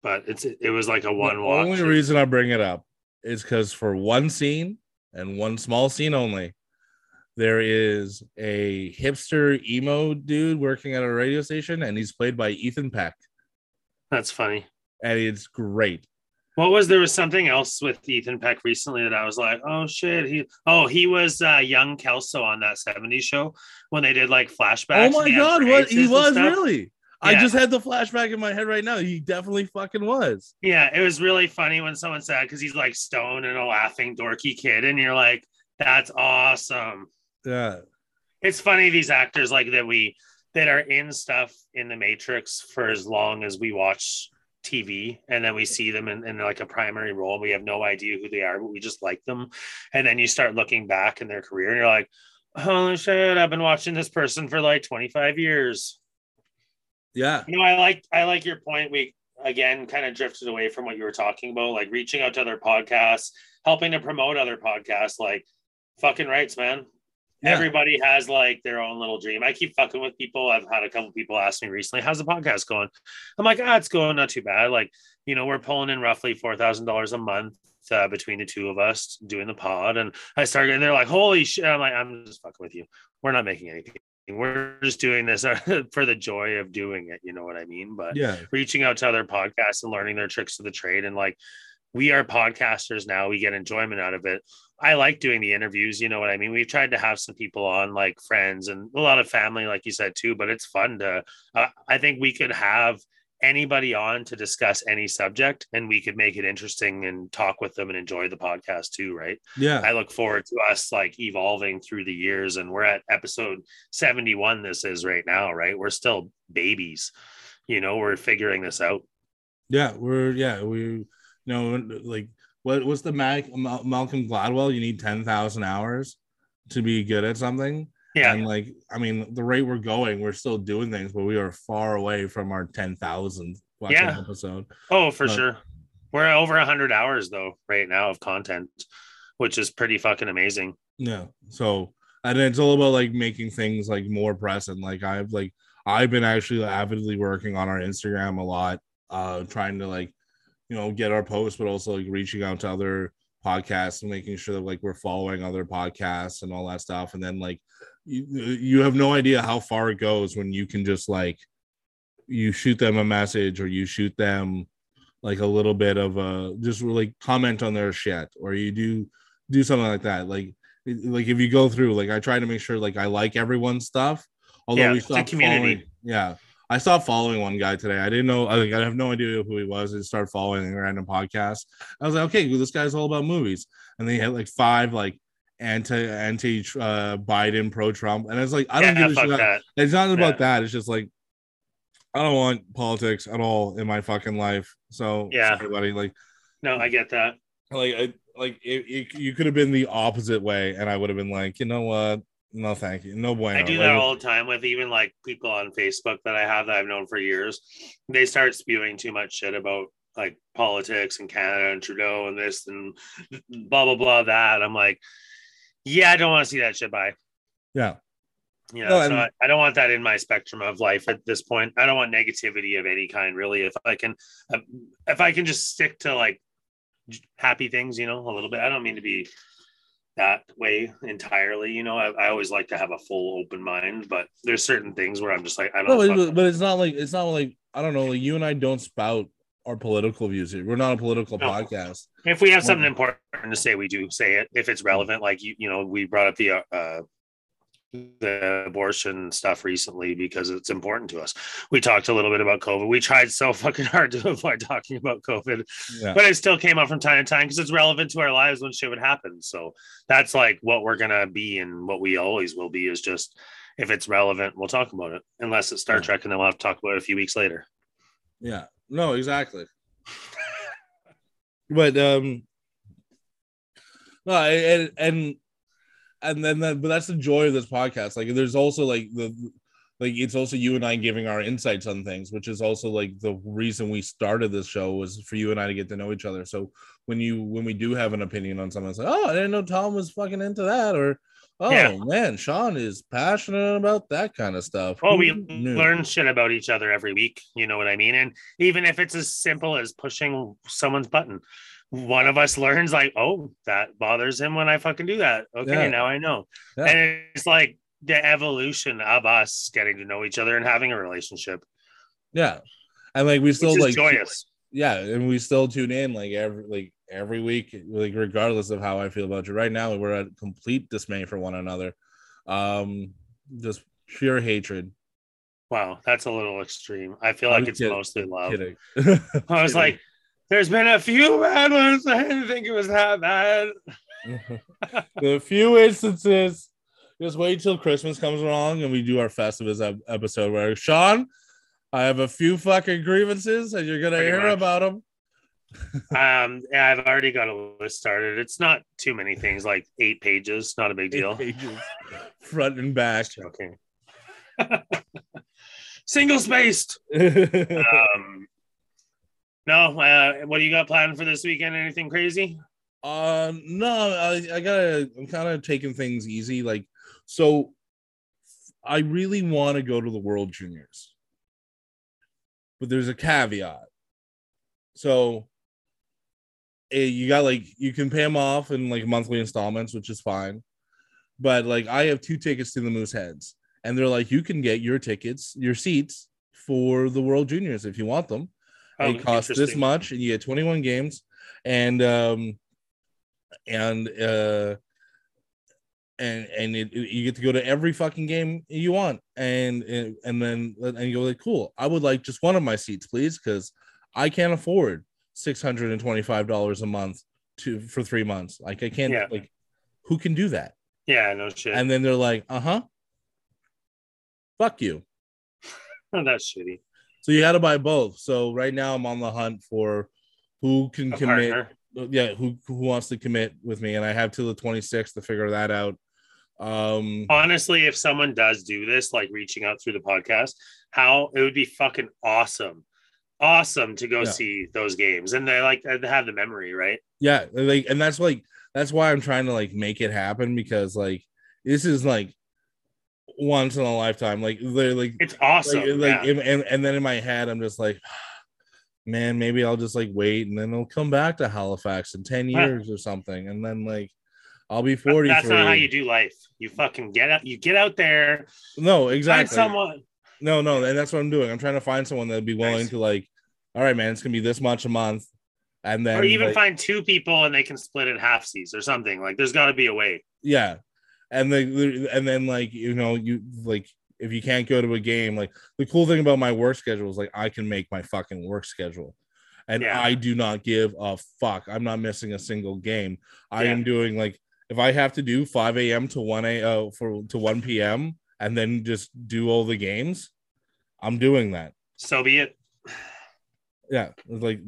but it's it was like a one watch. the watch. only reason I bring it up is because for one scene and one small scene only, there is a hipster emo dude working at a radio station, and he's played by Ethan Peck, That's funny. and it's great. What was there was something else with Ethan Peck recently that I was like, oh shit, he oh he was uh, young Kelso on that 70s show when they did like flashbacks. oh my god, what he was stuff. really? I just had the flashback in my head right now. He definitely fucking was. Yeah, it was really funny when someone said because he's like stoned and a laughing dorky kid, and you're like, that's awesome. Yeah, It's funny these actors like that we that are in stuff in the Matrix for as long as we watch TV, and then we see them in, in like a primary role. We have no idea who they are, but we just like them. And then you start looking back in their career, and you're like, holy shit, I've been watching this person for like 25 years. yeah, You know, I like I like your point. We again kind of drifted away from what you were talking about, like reaching out to other podcasts, helping to promote other podcasts, like fucking rights, man. Yeah. Everybody has like their own little dream. I keep fucking with people. I've had a couple people ask me recently, "How's the podcast going?" I'm like, "Ah, it's going not too bad." Like, you know, we're pulling in roughly four thousand dollars a month uh, between the two of us doing the pod, and I started, and they're like, "Holy shit!" I'm like, "I'm just fucking with you. We're not making anything. We're just doing this for the joy of doing it." You know what I mean? But yeah, reaching out to other podcasts and learning their tricks of the trade and like we are podcasters now we get enjoyment out of it i like doing the interviews you know what i mean we've tried to have some people on like friends and a lot of family like you said too but it's fun to uh, i think we could have anybody on to discuss any subject and we could make it interesting and talk with them and enjoy the podcast too right yeah. I look forward to us like evolving through the years, and we're at episode 71. This is right now, right? We're still babies, you know, we're figuring this out. Yeah, we're yeah we you know like what what's the Mac, Mal- Malcolm Gladwell? You need ten thousand hours to be good at something. Yeah. and like I mean the rate we're going, we're still doing things, but we are far away from our ten thousand watching Yeah. episode. Oh, for But- sure. We're over 100 hours though, right now of content, which is pretty fucking amazing. Yeah, so and it's all about like making things like more present. Like I've like I've been actually avidly working on our Instagram a lot, uh, trying to like you know get our posts, but also like reaching out to other podcasts and making sure that like we're following other podcasts and all that stuff. And then like you you have no idea how far it goes when you can just like you shoot them a message or you shoot them like a little bit of a just like comment on their shit or you do do something like that like like if you go through like i try to make sure like i like everyone's stuff although Yeah, we it's a stopped community. following yeah i stopped following one guy today i didn't know i, like, I have no idea who he was i just started following a random podcast i was like okay well, this guy's all about movies and then he had like five like anti anti uh biden pro trump and it's like i don't yeah, give a shit that. it's not about Yeah. that. It's just like I don't want politics at all in my fucking life. So Yeah. sorry, buddy. Like, No, I get that. like, I, like it, it, you could have been the opposite way, and I would have been like, you know what? No, thank you. No bueno. I do Like, that all the time with even like people on Facebook that I have that I've known for years. They start spewing too much shit about like politics and Canada and Trudeau and this and blah blah blah that. I'm like, yeah, I don't want to see that shit. Bye. yeah, You know, No, so I, I don't want that in my spectrum of life at this point. I don't want negativity of any kind, really. If I can, if I can just stick to like happy things, you know, a little bit. I don't mean to be that way entirely. You know, I, I always like to have a full open mind, but there's certain things where I'm just like, I don't. but, but it's not like it's not like I don't know, like you and I don't spout our political views. We're not a political No. podcast. If we have something important to say, we do say it. If it's relevant, like you, you know, we brought up the uh, the abortion stuff recently because it's important to us. We talked a little bit about COVID. We tried so fucking hard to avoid talking about COVID, Yeah. but it still came up from time to time because it's relevant to our lives when shit would happen. So that's like what we're gonna be and what we always will be is just if it's relevant, we'll talk about it. Unless it's Star Yeah. Trek, and then we'll have to talk about it a few weeks later. Yeah. No, exactly. but um no, and and and then that, but that's the joy of this podcast. Like there's also like the like it's also you and I giving our insights on things, which is also like the reason we started this show was for you and I to get to know each other. So when you when we do have an opinion on something, it's like, oh, I didn't know Tom was fucking into that, or oh Yeah. man, Sean is passionate about that kind of stuff. Oh, we knew? learn shit about each other every week. You know what I mean? And even if it's as simple as pushing someone's button, one of us learns like, oh, that bothers him when I fucking do that. Okay, Yeah. now I know. Yeah. And it's like the evolution of us getting to know each other and having a relationship, Yeah. And like we still like joyous. yeah, and we still tune in like every like every week, like regardless of how I feel about you. Right now, we're at complete dismay for one another. Um, just pure hatred. Wow, that's a little extreme. I feel I'm like it's kidding. mostly love. Kidding. I was Kidding. like, there's been a few bad ones. I didn't think it was that bad. the few instances. Just wait till Christmas comes along and we do our Festivus episode where Sean, I have a few fucking grievances and you're gonna Pretty hear much. about them. Um, yeah, I've already got a list started. It's not too many things, like eight pages, not a big deal. Pages, front and back. Joking. Single spaced. Um, no, uh, what do you got planned for this weekend? Anything crazy? Uh no, I, I gotta I'm kind of taking things easy. Like, so I really want to go to the World Juniors, but there's a caveat. So eh, you got like you can pay them off in like monthly installments, which is fine. But like I have two tickets to the Mooseheads, and they're like, you can get your tickets, your seats for the World Juniors if you want them Oh, it costs this much and you get 21 games and um and uh and and it, you get to go to every fucking game you want and and, and then and you go like cool i would like just one of my seats please because i can't afford $625 a month to for three months like i can't Yeah. like who can do that Yeah, no shit. and then they're like uh-huh fuck you That's shitty. So you got to buy both so right now i'm on the hunt for who can A commit partner. yeah who who wants to commit with me and i have till the 26th to figure that out um Honestly, if someone does do this, like reaching out through the podcast, how it would be fucking awesome. Awesome to go Yeah. see those games. And they like they have the memory, right? yeah like and that's like that's why i'm trying to like make it happen because like this is like once in a lifetime like they're like It's awesome. like, like yeah. and, and, and then in my head i'm just like man maybe i'll just like wait and then i'll come back to halifax in 10 Huh. years or something and then like i'll be 40. That's not how you do life. You fucking get out. You get out there. no Find exactly someone. No, no, and that's what I'm doing. I'm trying to find someone that'd be willing Nice. to like, all right, man, it's gonna be this much a month, and then or even like, find two people and they can split it half seas or something. Like there's got to be a way. yeah, and then and then like you know you like if you can't go to a game, like the cool thing about my work schedule is like I can make my fucking work schedule, and Yeah. I do not give a fuck. I'm not missing a single game. I Yeah. am doing like if I have to do 5 a.m. to 1 a uh, for to 1 p.m. and then just do all the games, I'm doing that. So be it. yeah like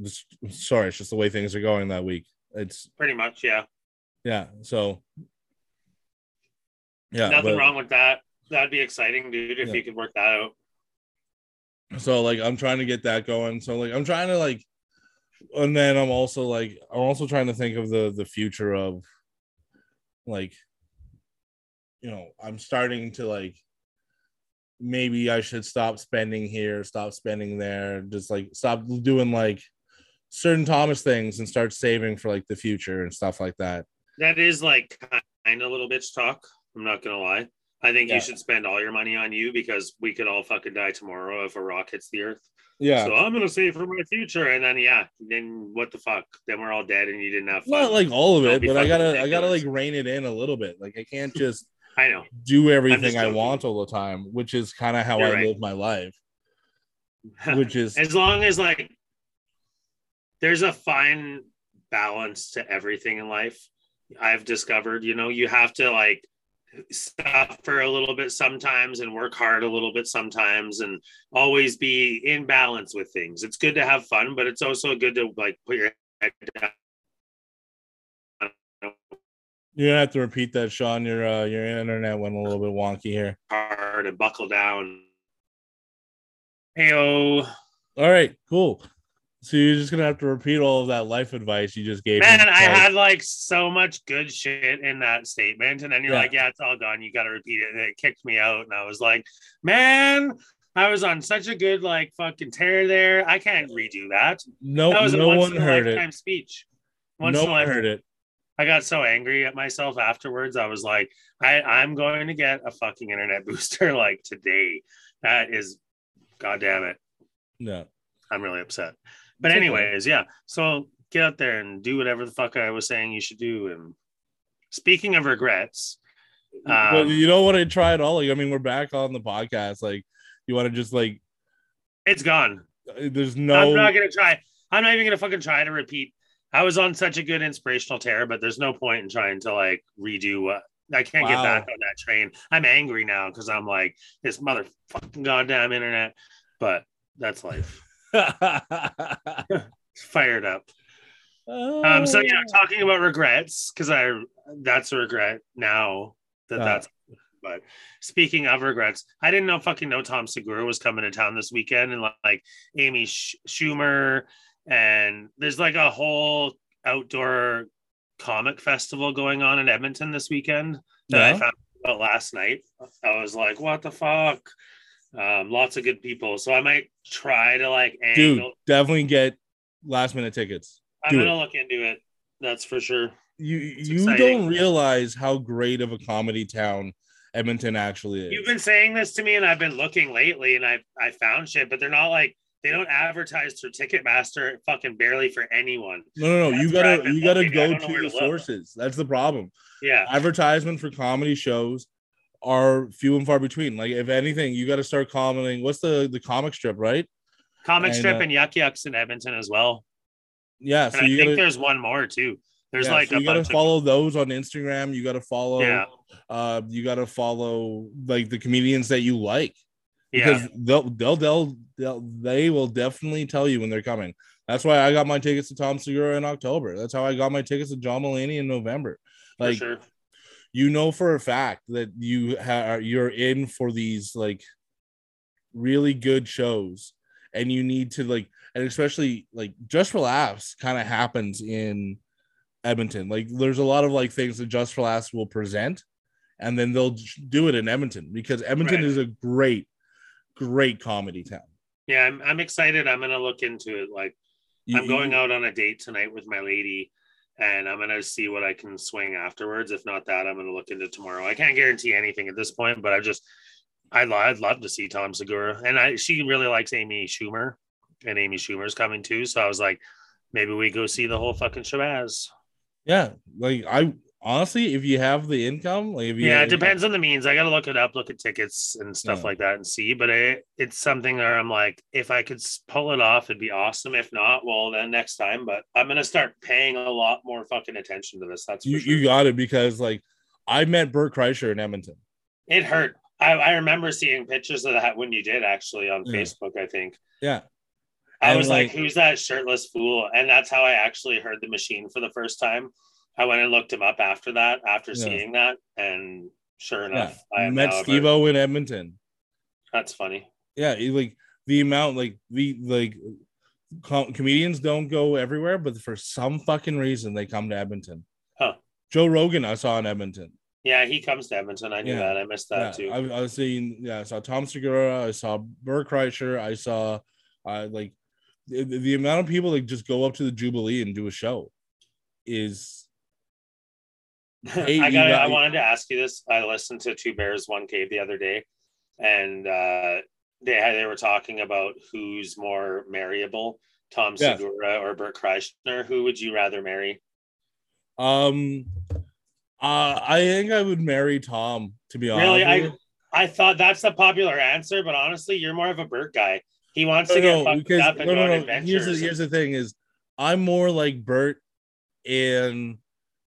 sorry it's just the way things are going that week it's Pretty much. Yeah. yeah so yeah Nothing but- wrong with that. That'd be exciting, dude, if Yeah. you could work that out. so like i'm trying to get that going so like i'm trying to like and then i'm also like i'm also trying to think of the the future of like you know i'm starting to like maybe i should stop spending here stop spending there just like stop doing like certain thomas things and start saving for like the future and stuff like that That is like kind of little bitch talk. I'm not gonna lie. I think Yeah. you should spend all your money on you because we could all fucking die tomorrow if a rock hits the earth. Yeah. So I'm gonna save for my future, and then yeah, then what the fuck? Then we're all dead, and you didn't have fun. Not like all of it, but I gotta I gotta like rein it in a little bit. Like I can't just I know. do everything I want all the time, which is kind of how You're I right. live my life. Which is as long as like there's a fine balance to everything in life i've discovered you know you have to like suffer a little bit sometimes and work hard a little bit sometimes and always be in balance with things it's good to have fun but it's also good to like put your head down you're gonna have to repeat that, Sean. Your uh, your internet went a little bit wonky here. hard and buckle down Heyo. All right, cool. So you're just gonna have to repeat all of that life advice you just gave. me. Man, I Like, had like so much good shit in that statement. And then you're Yeah. like, yeah, it's all gone. You got to repeat it. And it kicked me out. And I was like, man, I was on such a good like fucking tear there. I can't redo that. no That was a no once one in a heard lifetime it. speech. Once No one heard it. I got so angry at myself afterwards. I was like, I, I'm going to get a fucking internet booster like today. That is, goddamn it. No. I'm really upset. But It's okay. anyways, yeah. So get out there and do whatever the fuck I was saying you should do. And speaking of regrets, um, you don't want to try it all. Like, I mean, we're back on the podcast. Like, you want to just like, it's gone. there's no. I'm not gonna try. I'm not even gonna fucking try to repeat. I was on such a good inspirational tear, but there's no point in trying to like redo what I can't get back on that train. I'm angry now because I'm like this motherfucking goddamn internet. But that's life. Fired up. Um, so yeah, talking about regrets because I that's a regret now that Ah. that's. But speaking of regrets, I didn't know fucking know Tom Segura was coming to town this weekend, and like Amy Sch- Schumer, and there's like a whole outdoor comic festival going on in Edmonton this weekend that I found out last night. I was like, what the fuck? Um, lots of good people, so I might try to like dude, definitely get last minute tickets. I'm gonna look into it. That's for sure. You you exciting. don't realize how great of a comedy town Edmonton actually is. You've been saying this to me, and I've been looking lately, and I I found shit, but they're not like they don't advertise through Ticketmaster fucking barely for anyone. no, no, no. That's You gotta you gotta looking. Go to the sources. That's the problem. Yeah, Advertisement for comedy shows are few and far between. Like if anything, you got to start commenting. What's the the comic strip, right? comic And, strip uh, and Yuk Yuk's in Edmonton as well. Yeah. So I you think gotta there's one more too. There's yeah, like so you gotta bunch of follow those on Instagram. You gotta follow. yeah, Uh, you gotta follow like the comedians that you like. yeah. because they'll, they'll they'll they'll they will definitely tell you when they're coming. That's why I got my tickets to Tom Segura in October. That's how I got my tickets to John Mulaney in November. for Like sure. You know for a fact that you ha- you're in for these like really good shows, and you need to like and especially like just for laughs kind of happens in Edmonton. Like there's a lot of like things that just for laughs will present, and then they'll do it in Edmonton because Edmonton Right. is a great, great comedy town. Yeah, I'm I'm excited. I'm gonna look into it. Like You- I'm going you- out on a date tonight with my lady, and I'm gonna see what I can swing afterwards. If not that, I'm gonna look into tomorrow. I can't guarantee anything at this point, but I just I'd, I'd love to see Tom Segura, and I she really likes Amy Schumer, and Amy Schumer's coming too. So I was like, maybe we go see the whole fucking Shabazz. Yeah, like I honestly, if you have the income, like if you Yeah, it depends on the means. I got to look it up, look at tickets and stuff Yeah. like that, and see. But it, it's something where I'm like, if I could pull it off, it'd be awesome. If not, well, then next time. But I'm gonna start paying a lot more fucking attention to this. That's You sure. you got it because like I met Bert Kreischer in Edmonton. it hurt. I, I remember seeing pictures of that when you did actually on Yeah. Facebook. I think Yeah, I And, was like, like- "Who's that shirtless fool?" And that's how I actually heard the machine for the first time. I went and looked him up after that, after Yeah. seeing that, and sure yeah. enough, I am met Steve O in Edmonton. That's funny. Yeah, like the amount, like the like com- comedians don't go everywhere, but for some fucking reason they come to Edmonton. Huh. Joe Rogan, I saw in Edmonton. Yeah, he comes to Edmonton. I knew Yeah. that. I missed that yeah, too. I, I was seeing. Yeah, I saw Tom Segura. I saw Bert Kreischer. I saw, uh, like, the, the amount of people that just go up to the Jubilee and do a show is Hey, I got. I wanted to ask you this. I listened to Two Bears One Cave the other day, and uh, they had, they were talking about who's more marryable, Tom Yeah. Segura or Bert Kreischer. Who would you rather marry? Um, uh, I think I would marry Tom. To be honest, Really, I. I thought that's the popular answer, but honestly, you're more of a Bert guy. He wants no, to get no, fucked because up and no, go no, on no. Here's the, here's the thing: is I'm more like Bert in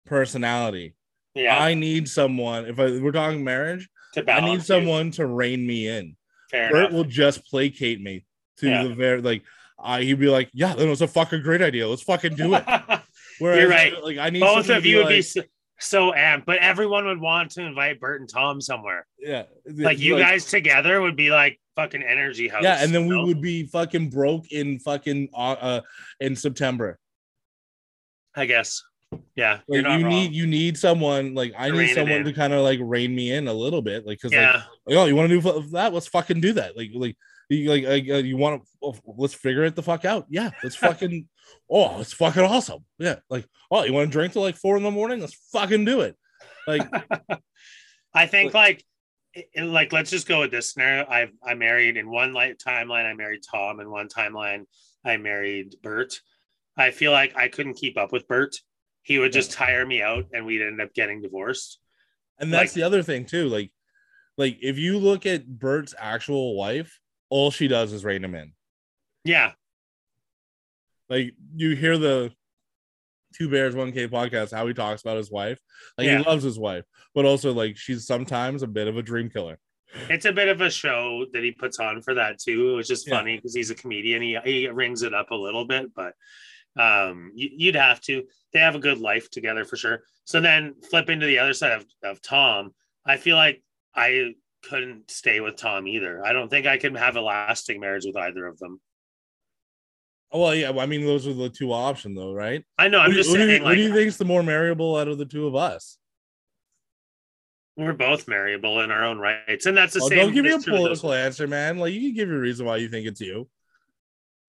personality. Yeah, I need someone. If I, we're talking marriage, to I need you. someone to rein me in. Fair Bert enough. will just placate me to Yeah. the very like. I he'd be like, yeah, that was a fucking great idea. Let's fucking do it. Whereas, You're right. Like I need Both of you would be so, so amped, but everyone would want to invite Bert and Tom somewhere. yeah, Like you guys together would be like fucking energy house. Yeah, and then we know? would be fucking broke in fucking uh, uh in September. I guess. Yeah, Like you wrong. need you need someone like I To need someone to kind of like rein me in a little bit, like because yeah, like, like, oh you want to do that? Let's fucking do that. Like like you like uh, you want to let's figure it the fuck out. Yeah, let's fucking oh it's fucking awesome. Yeah, like oh you want to drink till like four in the morning? Let's fucking do it. Like I think like it- it- like let's just go with this scenario. I I married in one light timeline. I married Tom. In one timeline, I married Bert. I feel like I couldn't keep up with Bert. He would just tire me out, and we'd end up getting divorced. And that's Like- the other thing too. Like, like if you look at Bert's actual wife, all she does is rein him in. Yeah, Like you hear the Two Bears One Cave podcast, how he talks about his wife. Like Yeah. he loves his wife, but also like she's sometimes a bit of a dream killer. it's a bit of a show that he puts on for that too. It was just Yeah. funny because he's a comedian. He he rings it up a little bit, but um, you, you'd have to. They have a good life together for sure. So then flip into the other side of, of Tom. I feel like I couldn't stay with Tom either. I don't think I can have a lasting marriage with either of them. Well, yeah. I mean, those are the two options, though, right? I know. I'm Who do you- just who do you, saying, who like do you think's the more marryable out of the two of us? we're both marryable in our own rights, and that's the Oh, same. don't give me a is true with those- political answer, man. Like you can give your reason why you think it's you.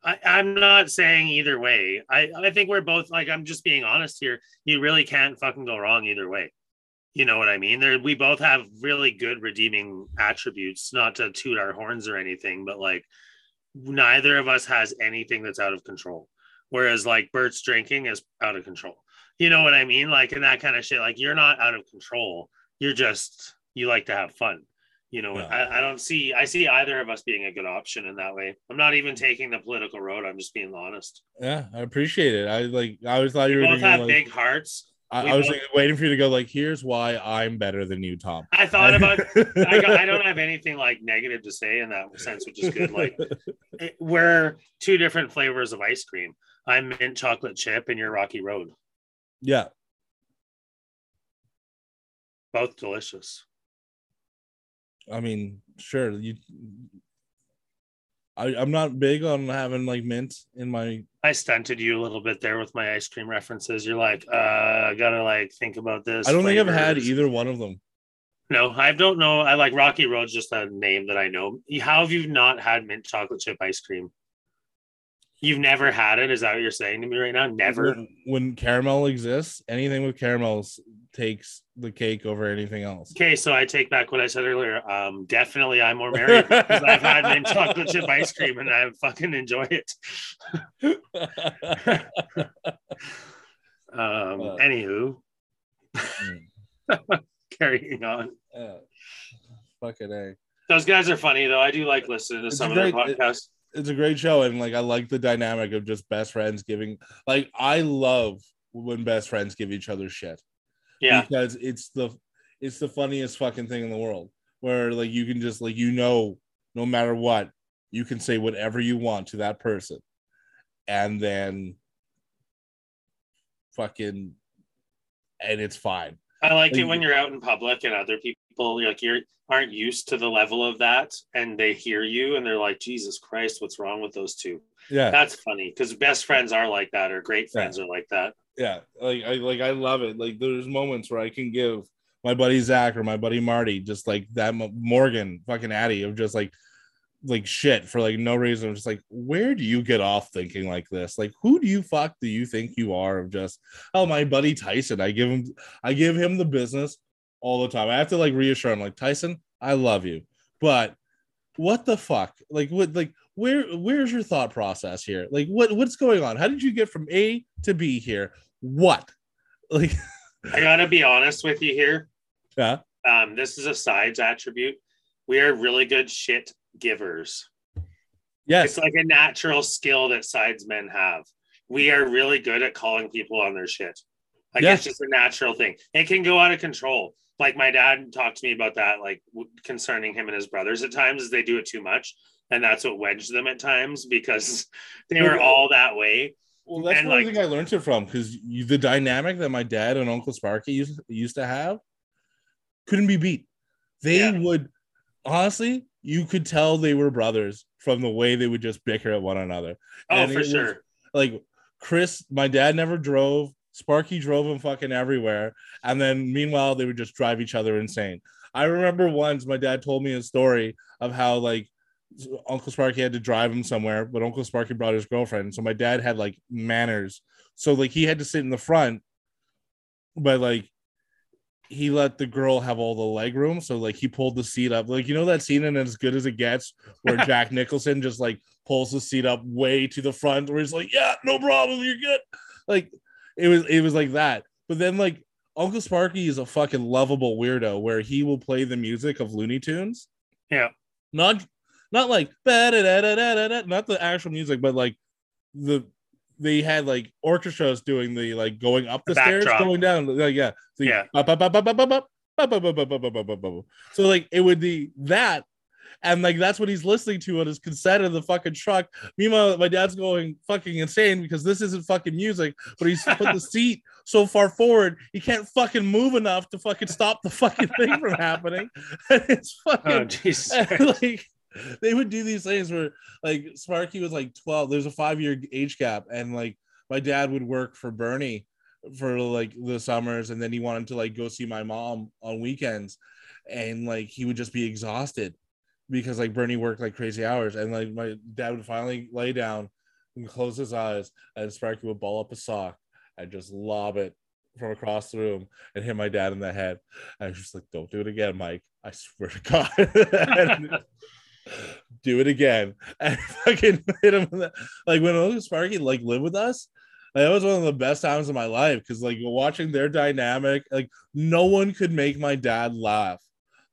I, I'm not saying either way. I, I think we're both like I'm just being honest here. You really can't fucking go wrong either way. You know what I mean? There we both have really good redeeming attributes, not to toot our horns or anything, but like neither of us has anything that's out of control. Whereas like Bert's drinking is out of control. You know what I mean? Like and that kind of shit. Like you're not out of control. You're just you like to have fun. You know, Yeah. I, I don't see I see either of us being a good option in that way. I'm not even taking the political road. I'm just being honest. Yeah, I appreciate it. I like. I always thought you We were both have like, big hearts. I, I was both- thinking, waiting for you to go. Like, here's why I'm better than you, Tom. I thought about I, got, I don't have anything like negative to say in that sense, which is good. Like it- we're two different flavors of ice cream. I'm mint chocolate chip and you're Rocky Road. yeah, Both delicious. I mean, sure. You, I, I'm not big on having like mint in my. I stunted you a little bit there with my ice cream references. You're like, uh, I gotta like think about this. I don't think I've had either one of them. No, I don't know. I like Rocky Road's just a name that I know. How have you not had mint chocolate chip ice cream? You've never had it? Is that what you're saying to me right now? Never. When, when caramel exists, anything with caramels takes the cake over anything else. Okay, so I take back what I said earlier. Um, definitely, I'm more married because I've had mint chocolate chip ice cream and I fucking enjoy it. Um, Uh. anywho, carrying on. Yeah. Fucking a. Those guys are funny though. I do like listening to It's some of their podcasts. It's a great show, and like I like the dynamic of just best friends giving. Like I love when best friends give each other shit. Yeah, because it's the it's the funniest fucking thing in the world where like you can just like you know no matter what you can say whatever you want to that person and then fucking and it's fine I like it when you're out in public and other people like you're aren't used to the level of that, and they hear you and they're like, "Jesus Christ, what's wrong with those two? yeah That's funny because best friends are like that, or great friends are like that. yeah like i like i love it like there's moments where i can give my buddy zach or my buddy marty just like that morgan fucking addy of just like like shit for like no reason. I'm just like, where do you get off thinking like this? Like, who do you fuck do you think you are? Of just, oh, my buddy Tyson. I give him, I give him the business all the time. I have to like reassure him, like Tyson, I love you, but what the fuck? Like, what? Like, where? Where's your thought process here? Like, what? What's going on? How did you get from A to B here? What? Like, I gotta be honest with you here. yeah, Um, this is a sides attribute. We are really good shit givers. yes, It's like a natural skill that sides men have. We are really good at calling people on their shit. Like Yeah. it's just a natural thing. It can go out of control. Like my dad talked to me about that, like w- concerning him and his brothers at times, is they do it too much, and that's what wedged them at times because they were all that way. Well, that's And, one like- thing I learned it from because the dynamic that my dad and Uncle Sparky used, used to have couldn't be beat. They Yeah. would honestly, you could tell they were brothers from the way they would just bicker at one another. Oh, And for it was- sure. Like Chris, my dad never drove. Sparky drove him fucking everywhere, and then meanwhile they would just drive each other insane. I remember once my dad told me a story of how like Uncle Sparky had to drive him somewhere, but Uncle Sparky brought his girlfriend. So my dad had like manners. So like he had to sit in the front, but like he let the girl have all the leg room. So like he pulled the seat up. Like you know that scene in As Good as It Gets where Jack Nicholson just like pulls the seat up way to the front where he's like, Yeah, no problem, you're good. Like it was it was like that. But then like Uncle Sparky is a fucking lovable weirdo where he will play the music of Looney Tunes. Yeah. Not not like ba-da-da-da-da-da, not the actual music, but like the they had like orchestras doing the like going up the, The stairs, backdrop. going down. Like, yeah. The Yeah. So like it would be that. And like that's what he's listening to on his cassette in the fucking truck. Meanwhile, my dad's going fucking insane because this isn't fucking music, but he's put the seat so far forward, he can't fucking move enough to fucking stop the fucking thing from happening. And it's fucking Oh, like they would do these things where like Sparky was like 12 there's a five year age gap and like my dad would work for Bernie for like the summers and then he wanted to like go see my mom on weekends and like he would just be exhausted because like Bernie worked like crazy hours and like my dad would finally lay down and close his eyes and Sparky would ball up a sock and just lob it from across the room and hit my dad in the head. I was just like, don't do it again, Mike. I swear to God. Do it again. And fucking hit him like when Uncle Sparky like lived with us. That was one of the best times of my life because like watching their dynamic, like no one could make my dad laugh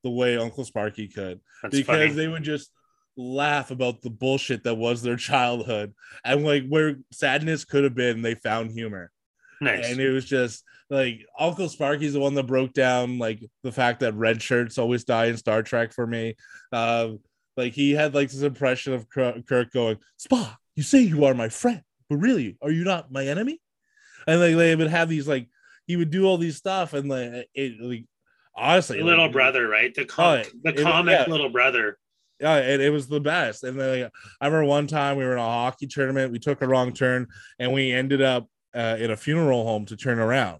the way Uncle Sparky could That's because funny. they would just laugh about the bullshit that was their childhood and like where sadness could have been they found humor nice. and it was just like uncle sparky's the one that broke down like the fact that red shirts always die in star trek for me um like he had like this impression of kirk Kirk going spock you say you are my friend but really are you not my enemy and like they would have these like he would do all these stuff and like it like honestly little like, brother, right? The com- Oh, the it- comic yeah. little brother. yeah, it, it was the best. And then like, I remember one time we were in a hockey tournament, we took a wrong turn, and we ended up uh, in a funeral home to turn around.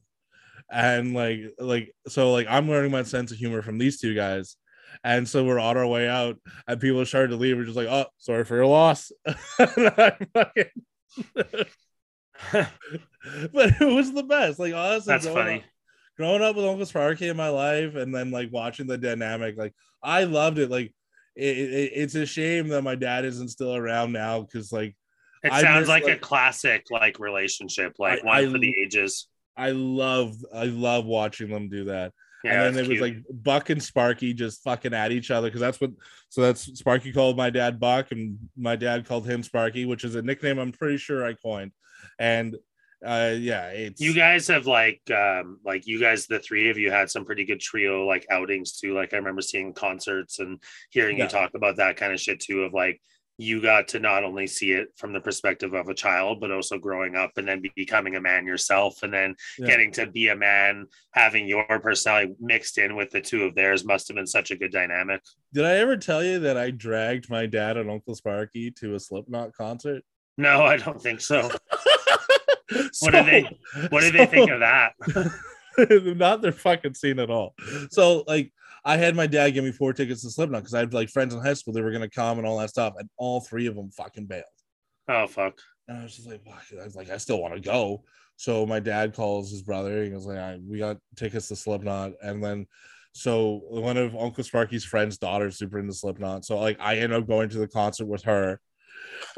And like, like so, like I'm learning my sense of humor from these two guys. And so we're on our way out, and people started to leave. We're just like, "Oh, sorry for your loss." And I fucking- but it was the best. Like honestly, That's funny. Growing up with Uncle Sparky in my life, and then like watching the dynamic, like I loved it. Like it, it, it's a shame that my dad isn't still around now because like It I sounds miss, like, a classic like relationship, like I- one I- for the ages. I love I love watching them do that. Yeah, and then it was like Buck and Sparky just fucking at each other because that's what so that's Sparky called my dad Buck and my dad called him Sparky, which is a nickname I'm pretty sure I coined. And uh yeah, it's you guys have like um like you guys the three of you had some pretty good trio like outings too like i remember seeing concerts and hearing Yeah. you talk about that kind of shit too of like you got to not only see it from the perspective of a child but also growing up and then be- becoming a man yourself and then Yeah. getting to be a man having your personality mixed in with the two of theirs must have been such a good dynamic Did I ever tell you that I dragged my dad and Uncle Sparky to a Slipknot concert? no i don't think so what do they what do they think of that not their fucking scene at all. So like I had my dad give me four tickets to Slipknot because I had like friends in high school they were gonna come and all that stuff, and all three of them fucking bailed. Oh fuck. And I was just like, fuck. I was like, I still want to go. So my dad calls his brother. He goes like, I, we got tickets to Slipknot, and then so one of Uncle Sparky's friends' daughters super into Slipknot. So like I end up going to the concert with her.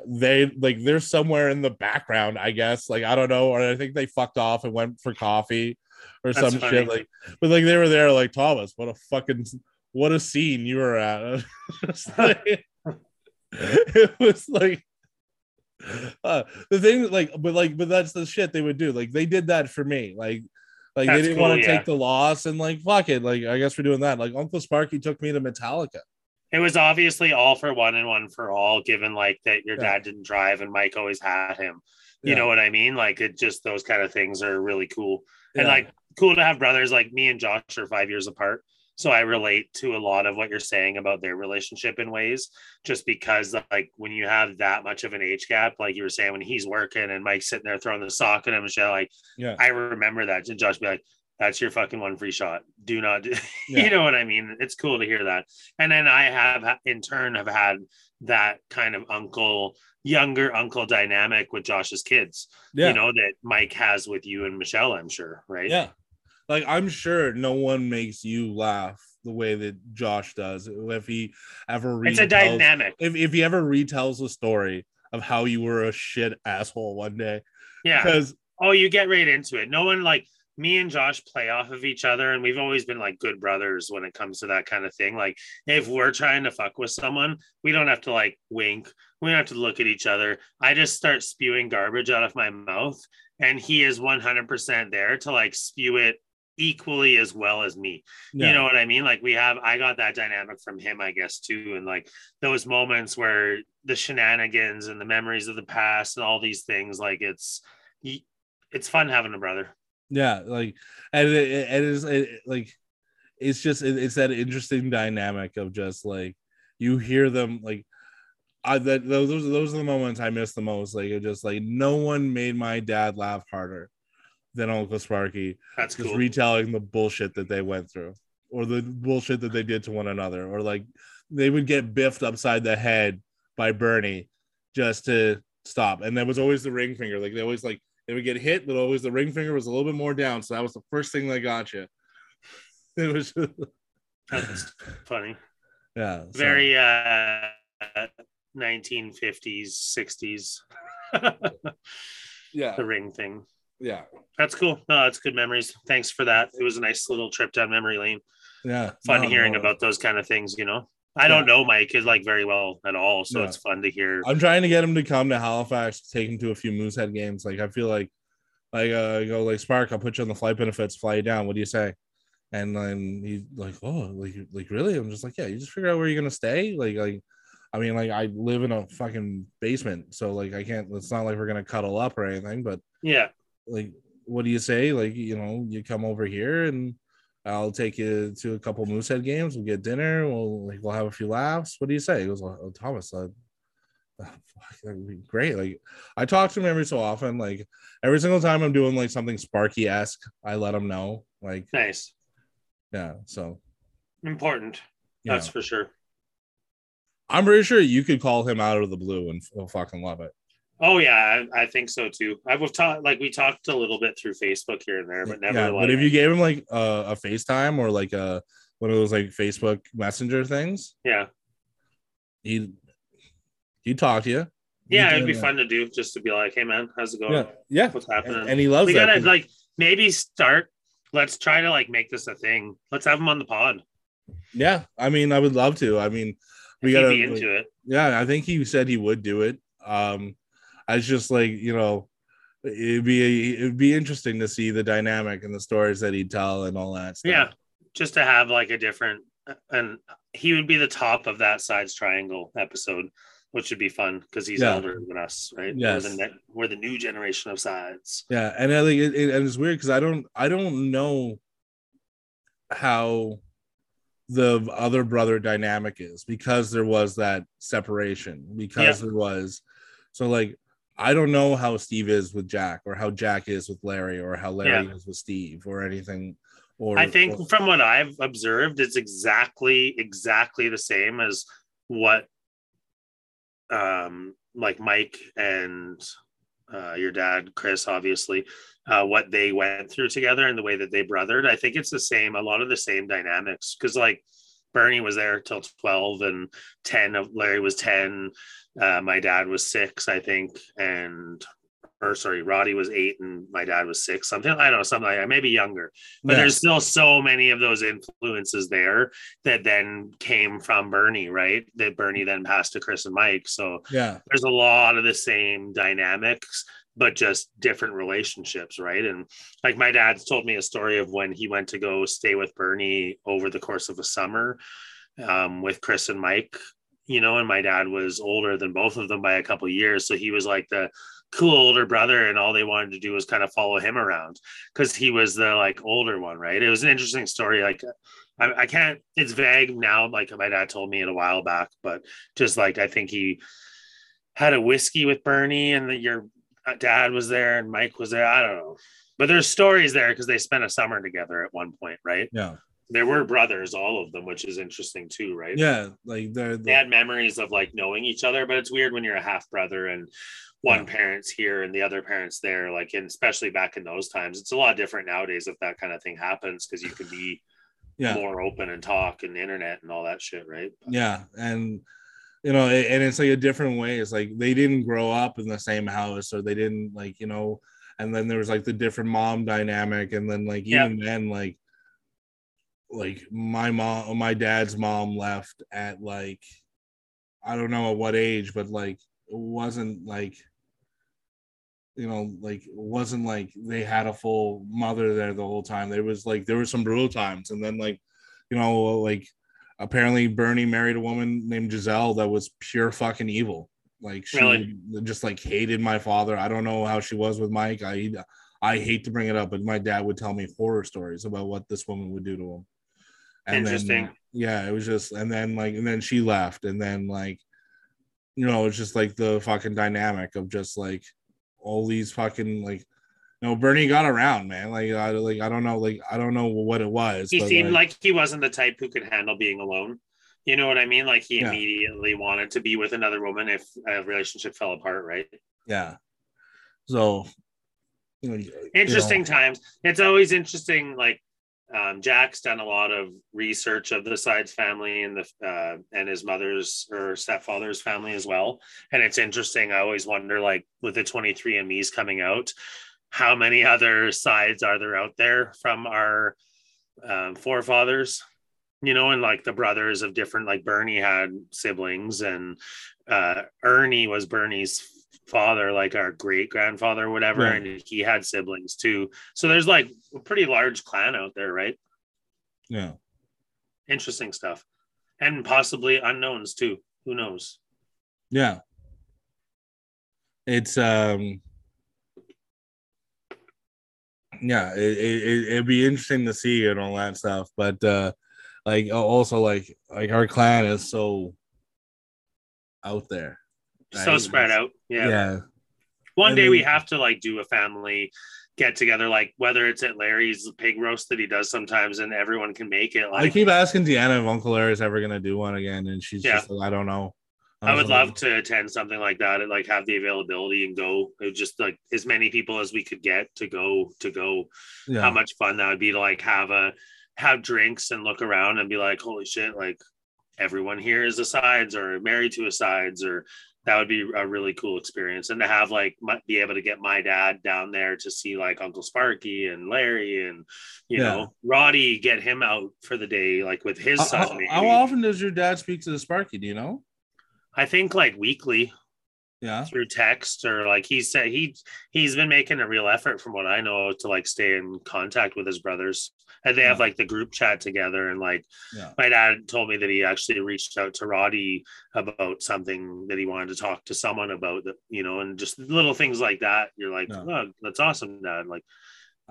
They like they're somewhere in the background, I guess. Like I don't know, or I think they fucked off and went for coffee or That's some funny. shit. Like, but like they were there, like Thomas. What a fucking what a scene you were at. Like- it was like uh, the thing like but like but that's the shit they would do like they did that for me like like That's they didn't cool, want to yeah. take the loss and like fuck it like i guess we're doing that like uncle sparky took me to metallica It was obviously all for one and one for all, given like that your Yeah. dad didn't drive and Mike always had him. You Yeah. know what I mean? Like it just those kind of things are really cool. And like cool to have brothers like me and Josh are five years apart. So I relate to a lot of what you're saying about their relationship in ways, just because like when you have that much of an age gap, like you were saying, when he's working and Mike's sitting there throwing the sock at him and shit, like yeah I remember that. And Josh be like, that's your fucking one free shot. Do not, do. Yeah. you know what I mean? It's cool to hear that. And then I have, in turn, have had that kind of uncle, younger uncle dynamic with Josh's kids, yeah you know, that Mike has with you and Michelle, I'm sure. Right. yeah like i'm sure no one makes you laugh the way that josh does if he ever It's a dynamic. if, if he ever retells the story of how you were a shit asshole one day Yeah. because Oh, you get right into it. No one like me and Josh play off of each other, and we've always been like good brothers when it comes to that kind of thing. Like if we're trying to fuck with someone, we don't have to like wink. We don't have to look at each other. I just start spewing garbage out of my mouth, and he is 100% there to like spew it equally as well as me. yeah, You know what I mean? Like we have, I got that dynamic from him, I guess, too. And like those moments where the shenanigans and the memories of the past and all these things, like it's, it's fun having a brother. Yeah like and it, it, it is it, like it's just it, it's that interesting dynamic of just like you hear them like I that those those those are the moments I miss the most. Like it just like no one made my dad laugh harder than Uncle Sparky That's just cool. retelling the bullshit that they went through or the bullshit that they did to one another or like they would get biffed upside the head by Bernie just to stop and there was always the ring finger like they always like they would get hit but always the ring finger was a little bit more down so that was the first thing that got you it was That's funny. yeah so, Very uh 1950s, 60s. yeah the ring thing. yeah That's cool. No, that's good memories. Thanks for that. It was a nice little trip down memory lane. yeah Fun No, hearing no. about those kind of things, you know. I don't know Mike is like very well at all, so No. it's fun to hear. I'm trying to get him to come to Halifax, take him to a few Moosehead games. Like I feel like, like uh, I go like Spark, I'll put you on the flight benefits, fly you down. What do you say? And then he's like, oh, like like really? I'm just like, yeah. You just figure out where you're gonna stay. Like like, I mean, like I live in a fucking basement, so like I can't. It's not like we're gonna cuddle up or anything. But Yeah. like, what do you say? Like you know, you come over here and. I'll take you to a couple Moosehead games. We'll get dinner. We'll like we'll have a few laughs. What do you say? He goes, oh, Thomas, uh, oh, fuck, that would be great. Like I talk to him every so often. Like every single time I'm doing like something Sparky esque, I let him know. Like Nice. yeah, so Important. That's for sure. I'm pretty sure you could call him out of the blue and he'll fucking love it. Oh yeah, I, I think so too. I've talked like we talked a little bit through Facebook here and there, but never yeah, but if you gave him like a, a FaceTime or like a one of those like Facebook Messenger things, yeah. he'd he'd talk to you. Yeah, it'd be do fun to do just to be like, hey man, how's it going? Yeah, yeah, What's happening? and, and he loves we that. gotta like maybe start. Let's try to like make this a thing. Let's have him on the pod. yeah, I mean, I would love to. I mean, we gotta be into it. yeah i think he said he would do it um i was just like you know it'd be it'd be interesting to see the dynamic and the stories that he'd tell and all that stuff. Yeah, just to have like a different, and he would be the top of that sides triangle episode, which would be fun because he's Yeah. older than us, right? Yeah, we're we're the new generation of sides. yeah and I think it, it, and it's weird because i don't i don't know how the other brother dynamic is because there was that separation because there was so like i don't know how steve is with jack or how jack is with larry or how larry is with steve or anything Or I think or- from what I've observed, it's exactly exactly the same as what um like Mike and uh, your dad, Chris, obviously, uh, what they went through together and the way that they brothered. I think it's the same, a lot of the same dynamics. Cause like Bernie was there till 12 and 10 of Larry was 10. Uh, my dad was six, I think. And or sorry, Roddy was eight and my dad was six, something I don't know, something like that, maybe younger but Yeah. there's still so many of those influences there that then came from Bernie, right? That Bernie then passed to Chris and Mike. So yeah, there's a lot of the same dynamics, but just different relationships, right? And like my dad's told me a story of when he went to go stay with Bernie over the course of a summer um, with Chris and Mike, you know, and my dad was older than both of them by a couple years. So he was like the cool older brother, and all they wanted to do was kind of follow him around because he was the like older one, right? It was an interesting story. Like, I, I can't, it's vague now. Like, my dad told me it a while back, but just like I think he had a whiskey with Bernie and that your uh, dad was there and Mike was there. I don't know. But there's stories there because they spent a summer together at one point, right? yeah, There were brothers, all of them, which is interesting too, right? yeah. Like they're, They had memories of like knowing each other, but it's weird when you're a half brother and one Yeah. parent's here and the other parent's there. Like, and especially back in those times, it's a lot different nowadays if that kind of thing happens because you can be yeah. more open and talk and internet and all that shit, right? Yeah, and you know, and it's like a different way. It's like they didn't grow up in the same house, or they didn't like you know. And then there was like the different mom dynamic, and then like Yeah. even then, like like my mom, my dad's mom left at like I don't know at what age, but like it wasn't like you know like it wasn't like they had a full mother there the whole time. There was like there were some brutal times, and then like you know like apparently Bernie married a woman named Giselle that was pure fucking evil. Like she Really? just like hated my father. I don't know how she was with Mike. I I hate to bring it up, but my dad would tell me horror stories about what this woman would do to him. Interesting. Then, yeah, it was just and then like and then she left and then like you know, it's just like the fucking dynamic of just like all these fucking like you know, Bernie got around, man. Like I like I don't know, like I don't know what it was. he seemed like, he wasn't the type who could handle being alone. You know what I mean? Like he Yeah. immediately wanted to be with another woman if a relationship fell apart, right? yeah. So you know, Interesting you know, times. It's always interesting. Like um, Jack's done a lot of research of the Sides family and the uh, and his mother's or stepfather's family as well. And it's interesting. I always wonder, like with the 23andMe's coming out, how many other sides are there out there from our um, forefathers? You know, and like the brothers of different, like Bernie had siblings, and uh, Ernie was Bernie's father, like our great grandfather, whatever, Right. and he had siblings too. So there's like a pretty large clan out there, right? yeah. Interesting stuff, and possibly unknowns too. Who knows? Yeah. It's um yeah, it, it, it- it'd be interesting to see and all that stuff. But uh like also like like our clan is so out there. So spread out. Yeah. Yeah. One And day we have to like do a family get together, like whether it's at Larry's pig roast that he does sometimes, and everyone can make it. I keep asking Deanna if Uncle Larry is ever gonna do one again, and she's Yeah. just like, I don't know. I would was love to attend something like that and like have the availability and go. It would just like as many people as we could get to go to go. yeah. How much fun that would be to like have a have drinks and look around and be like, holy shit, like everyone here is a sides or married to a sides or that would be a really cool experience and to have like my, be able to get my dad down there to see like uncle sparky and larry and you Yeah. know roddy get him out for the day like with his How, son maybe. how often does your dad speak to the Sparky? Do you know? i think like weekly Yeah. through text or like he said he he's been making a real effort from what i know to like stay in contact with his brothers and they have like the group chat together and like Yeah. my dad told me that he actually reached out to roddy about something that he wanted to talk to someone about that you know and just little things like that you're like Yeah. oh that's awesome dad like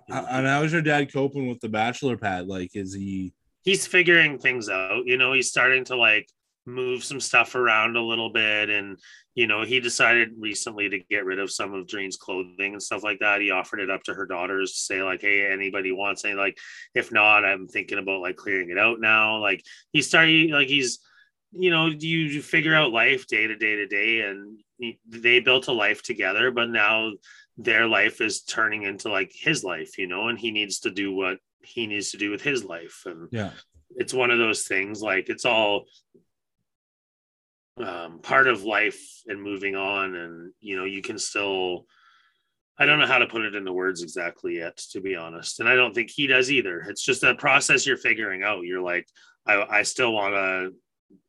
you know, And how is your dad coping with the bachelor pad? Like, is he he's figuring things out you know he's starting to like move some stuff around a little bit. And you know he decided recently to get rid of some of Doreen's clothing and stuff like that. He offered it up to her daughters to say like hey anybody wants any? Like if not i'm thinking about like clearing it out now. Like he started like he's you know you, you figure out life day to day to day and he- they built a life together but now their life is turning into like his life you know and he needs to do what he needs to do with his life. And Yeah. it's one of those things like it's all um, part of life and moving on. And you know you can still i don't know how to put it into words exactly yet to be honest. And i don't think he does either. It's just a process you're figuring out. You're like i, I still want to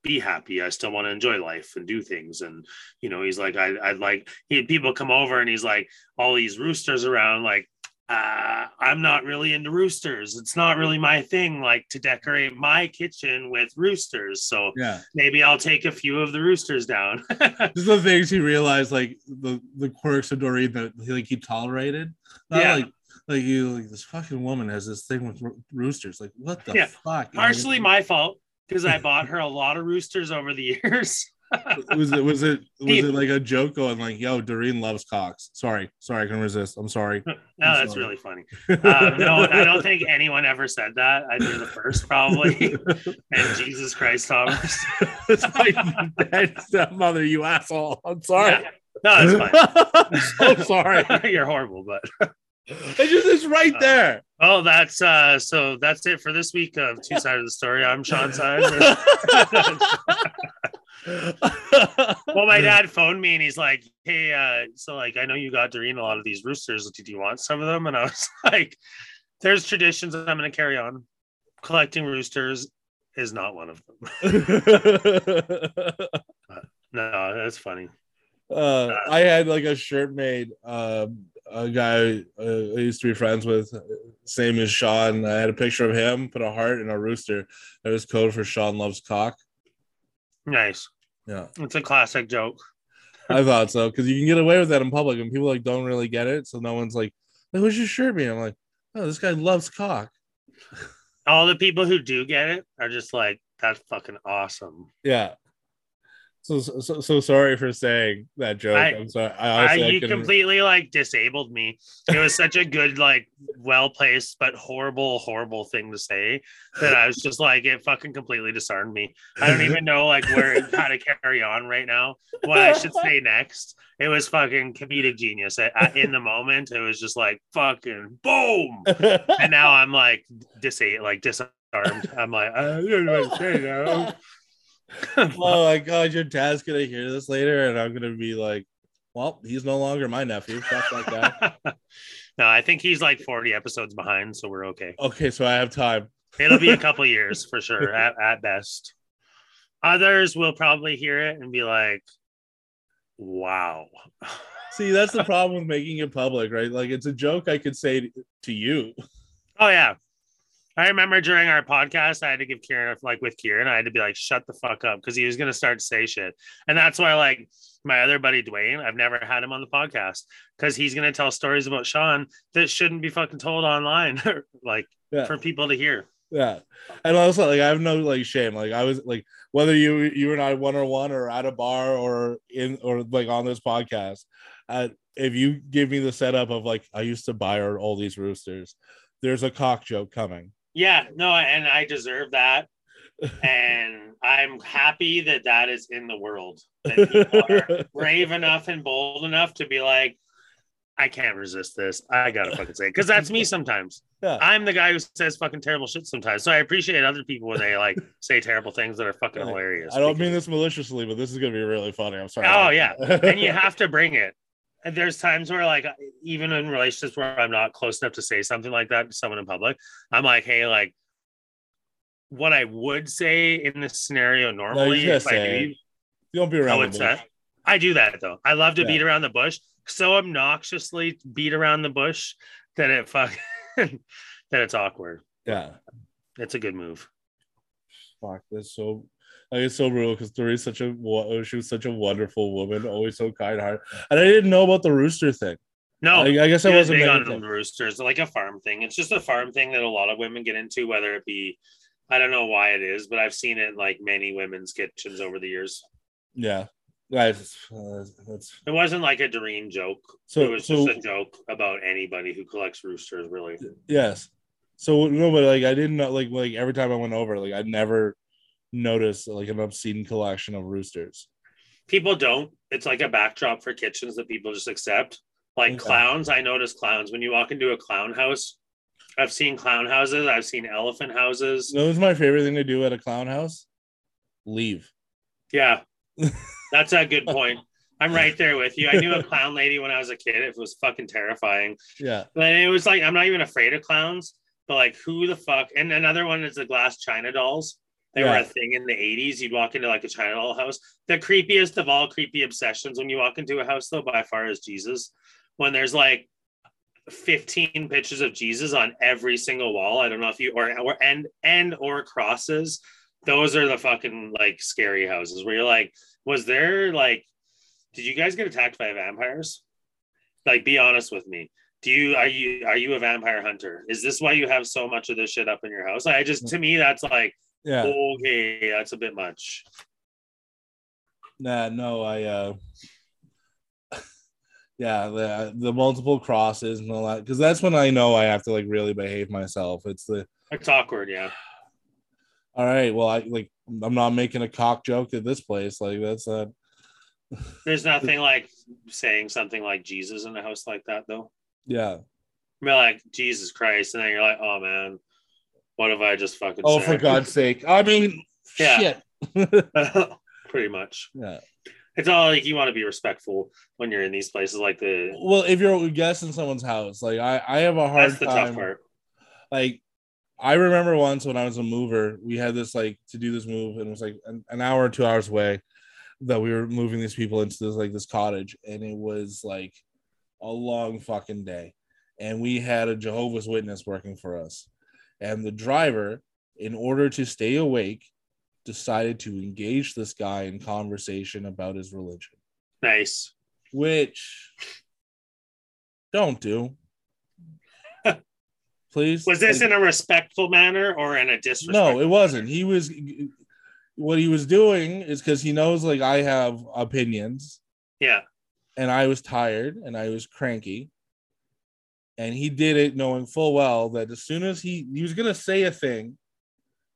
be happy. I still want to enjoy life and do things. And you know he's like I, i'd like he, people come over and he's like all these roosters around like uh, I'm not really into roosters. It's not really my thing, like to decorate my kitchen with roosters. So Yeah. maybe I'll take a few of the roosters down. This is the things he realized, like the the quirks of Doreen that he like he tolerated. Not Yeah. like like you like this fucking woman has this thing with ro- roosters. Like what the Yeah. fuck? Partially my fault because I bought her a lot of roosters over the years. Was it was it was it like a joke going like yo Doreen loves cocks? Sorry, sorry, I can resist. I'm sorry. No, I'm that's sorry. really funny. Um, no, I don't think anyone ever said that. I'd be the first, probably. and Jesus Christ, Thomas. it's like dead stepmother, you asshole. I'm sorry. Yeah. No, it's fine. I'm so sorry. You're horrible, but It's just it's right there. oh, that's uh so that's it for this week of Two Sides of the Story. I'm Sean Side. Well, my dad phoned me and he's like, Hey, uh, so like I know you got Doreen a lot of these roosters. Did you want some of them? And I was like, There's traditions that I'm gonna carry on. Collecting roosters is not one of them. No, that's funny. uh, I had like a shirt made. Um, a guy uh, I used to be friends with, same as Sean. I had a picture of him, put a heart and a rooster. That was code for Sean loves cock. Nice. Yeah, It's a classic joke. I thought so because you can get away with that in public, and people like don't really get it. So no one's like, "Hey, "What's your shirt being?" I'm like, "Oh, this guy loves cock." All the people who do get it are just like, that's fucking awesome. Yeah. So so, so sorry for saying that joke. I- am sorry. I I, honestly I you completely like disabled me. It was such a good, like, well placed but horrible, horrible thing to say that I was just like, it fucking completely disarmed me. I don't even know like where how to carry on right now. What I should say next. It was fucking comedic genius. I, I- in the moment, it was just like fucking boom. And now I'm like disabled, like disarmed. I'm like, I don't know what to say now. oh my god, your dad's gonna hear this later, and I'm gonna be like, "Well, he's no longer my nephew." Fuck that guy. no, I think he's like 40 episodes behind, so we're okay. okay, so I have time. It'll be a couple years for sure, at, at best. Others will probably hear it and be like, wow. See, that's the problem with making it public, right? Like, it's a joke I could say to you. Oh, yeah. I remember during our podcast, I had to give Kieran, like with Kieran, I had to be like, shut the fuck up because he was going to start to say shit. And that's why, like, my other buddy Dwayne, I've never had him on the podcast because he's going to tell stories about Sean that shouldn't be fucking told online, like Yeah. for people to hear. Yeah, and also like I have no like shame. Like I was like whether you you and I one on one or at a bar or in or like on this podcast, uh, if you give me the setup of like I used to buy all these roosters, there's a cock joke coming. Yeah, no, and I deserve that. and I'm happy that that is in the world. That people are brave enough and bold enough to be like, I can't resist this. I gotta fucking say it because that's me sometimes. Yeah. I'm the guy who says fucking terrible shit sometimes. So I appreciate other people when they like say terrible things that are fucking hilarious. I don't mean this maliciously, but this is gonna be really funny. I'm sorry. Oh, yeah. and you have to bring it. There's times where, like, even in relationships where I'm not close enough to say something like that to someone in public, I'm like, hey, like, what I would say in this scenario normally, gotta if I say knew it. you, don't be I around. would the say. I do that though. I love to Yeah. beat around the bush, so obnoxiously beat around the bush that it fuck that it's awkward. Yeah. It's a good move. Fuck, that's so. Like, it's so brutal because Doreen's such a she was such a wonderful woman, always so kind hearted, and I didn't know about the rooster thing. No, I, I guess I was wasn't big on attention. roosters, like a farm thing. It's just a farm thing that a lot of women get into, whether it be I don't know why it is, but I've seen it in like many women's kitchens over the years. Yeah, guys, uh, that's It wasn't like a Doreen joke. so. it was so just a joke about anybody who collects roosters, really. yes, so no, but like I didn't know, like like every time I went over, like I never noticed like an obscene collection of roosters. People don't. It's like a backdrop for kitchens that people just accept. Like Okay. clowns, I notice clowns. When you walk into a clown house, I've seen clown houses, I've seen elephant houses. That was my favorite thing to do at a clown house. Leave. Yeah, that's a good point. I'm right there with you. I knew a clown lady when I was a kid. It was fucking terrifying. Yeah, And it was like, I'm not even afraid of clowns, but like, who the fuck? And another one is the glass China dolls. They were a thing in the 80s. You'd walk into like a China doll house. The creepiest of all creepy obsessions when you walk into a house, though, by far is Jesus. When there's like 15 pictures of Jesus on every single wall. I don't know if you or or and and or crosses. Those are the fucking like scary houses where you're like, was there like, did you guys get attacked by vampires? Like, be honest with me. Do you are you are you a vampire hunter? Is this why you have so much of this shit up in your house? I just to me that's like yeah. okay, that's a bit much. Nah, no, I uh yeah, the the multiple crosses and all that because that's when I know I have to like really behave myself. It's the It's awkward, yeah. all right, well, I like I'm not making a cock joke at this place. Like that's uh There's nothing like saying something like Jesus in a house like that though. yeah. You're like Jesus Christ, and then you're like, oh man, what have I just fucking? Oh, for God's sake. I mean Yeah. shit. Pretty much. yeah. It's all like you want to be respectful when you're in these places like the. Well, if you're a guest in someone's house, like I, I have a hard That's the time. tough part. like I remember once when I was a mover, we had this like to do this move, and it was like an, an hour or two hours away that we were moving these people into this like this cottage, and it was like a long fucking day, and we had a Jehovah's Witness working for us, and the driver, in order to stay awake, decided to engage this guy in conversation about his religion, Nice. which don't do. Please. Was this Like- in a respectful manner or in a disrespectful? no it wasn't he was what he was doing is because he knows like i have opinions Yeah. and i was tired and i was cranky and he did it knowing full well that as soon as he he was gonna say a thing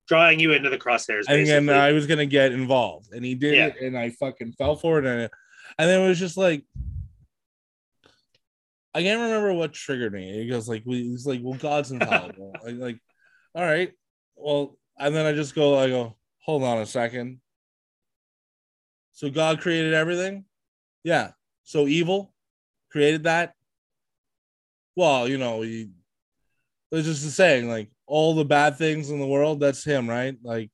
Drawing you into the crosshairs. and uh, Basically. then i was gonna get involved and he did Yeah. it and i fucking fell for it and, and then it was just like i can't remember what triggered me he goes like we- he's like well god's infallible like, like all right well and then i just go i go hold on a second so god created everything yeah so evil created that well you know he it's just a saying like all the bad things in the world that's him right like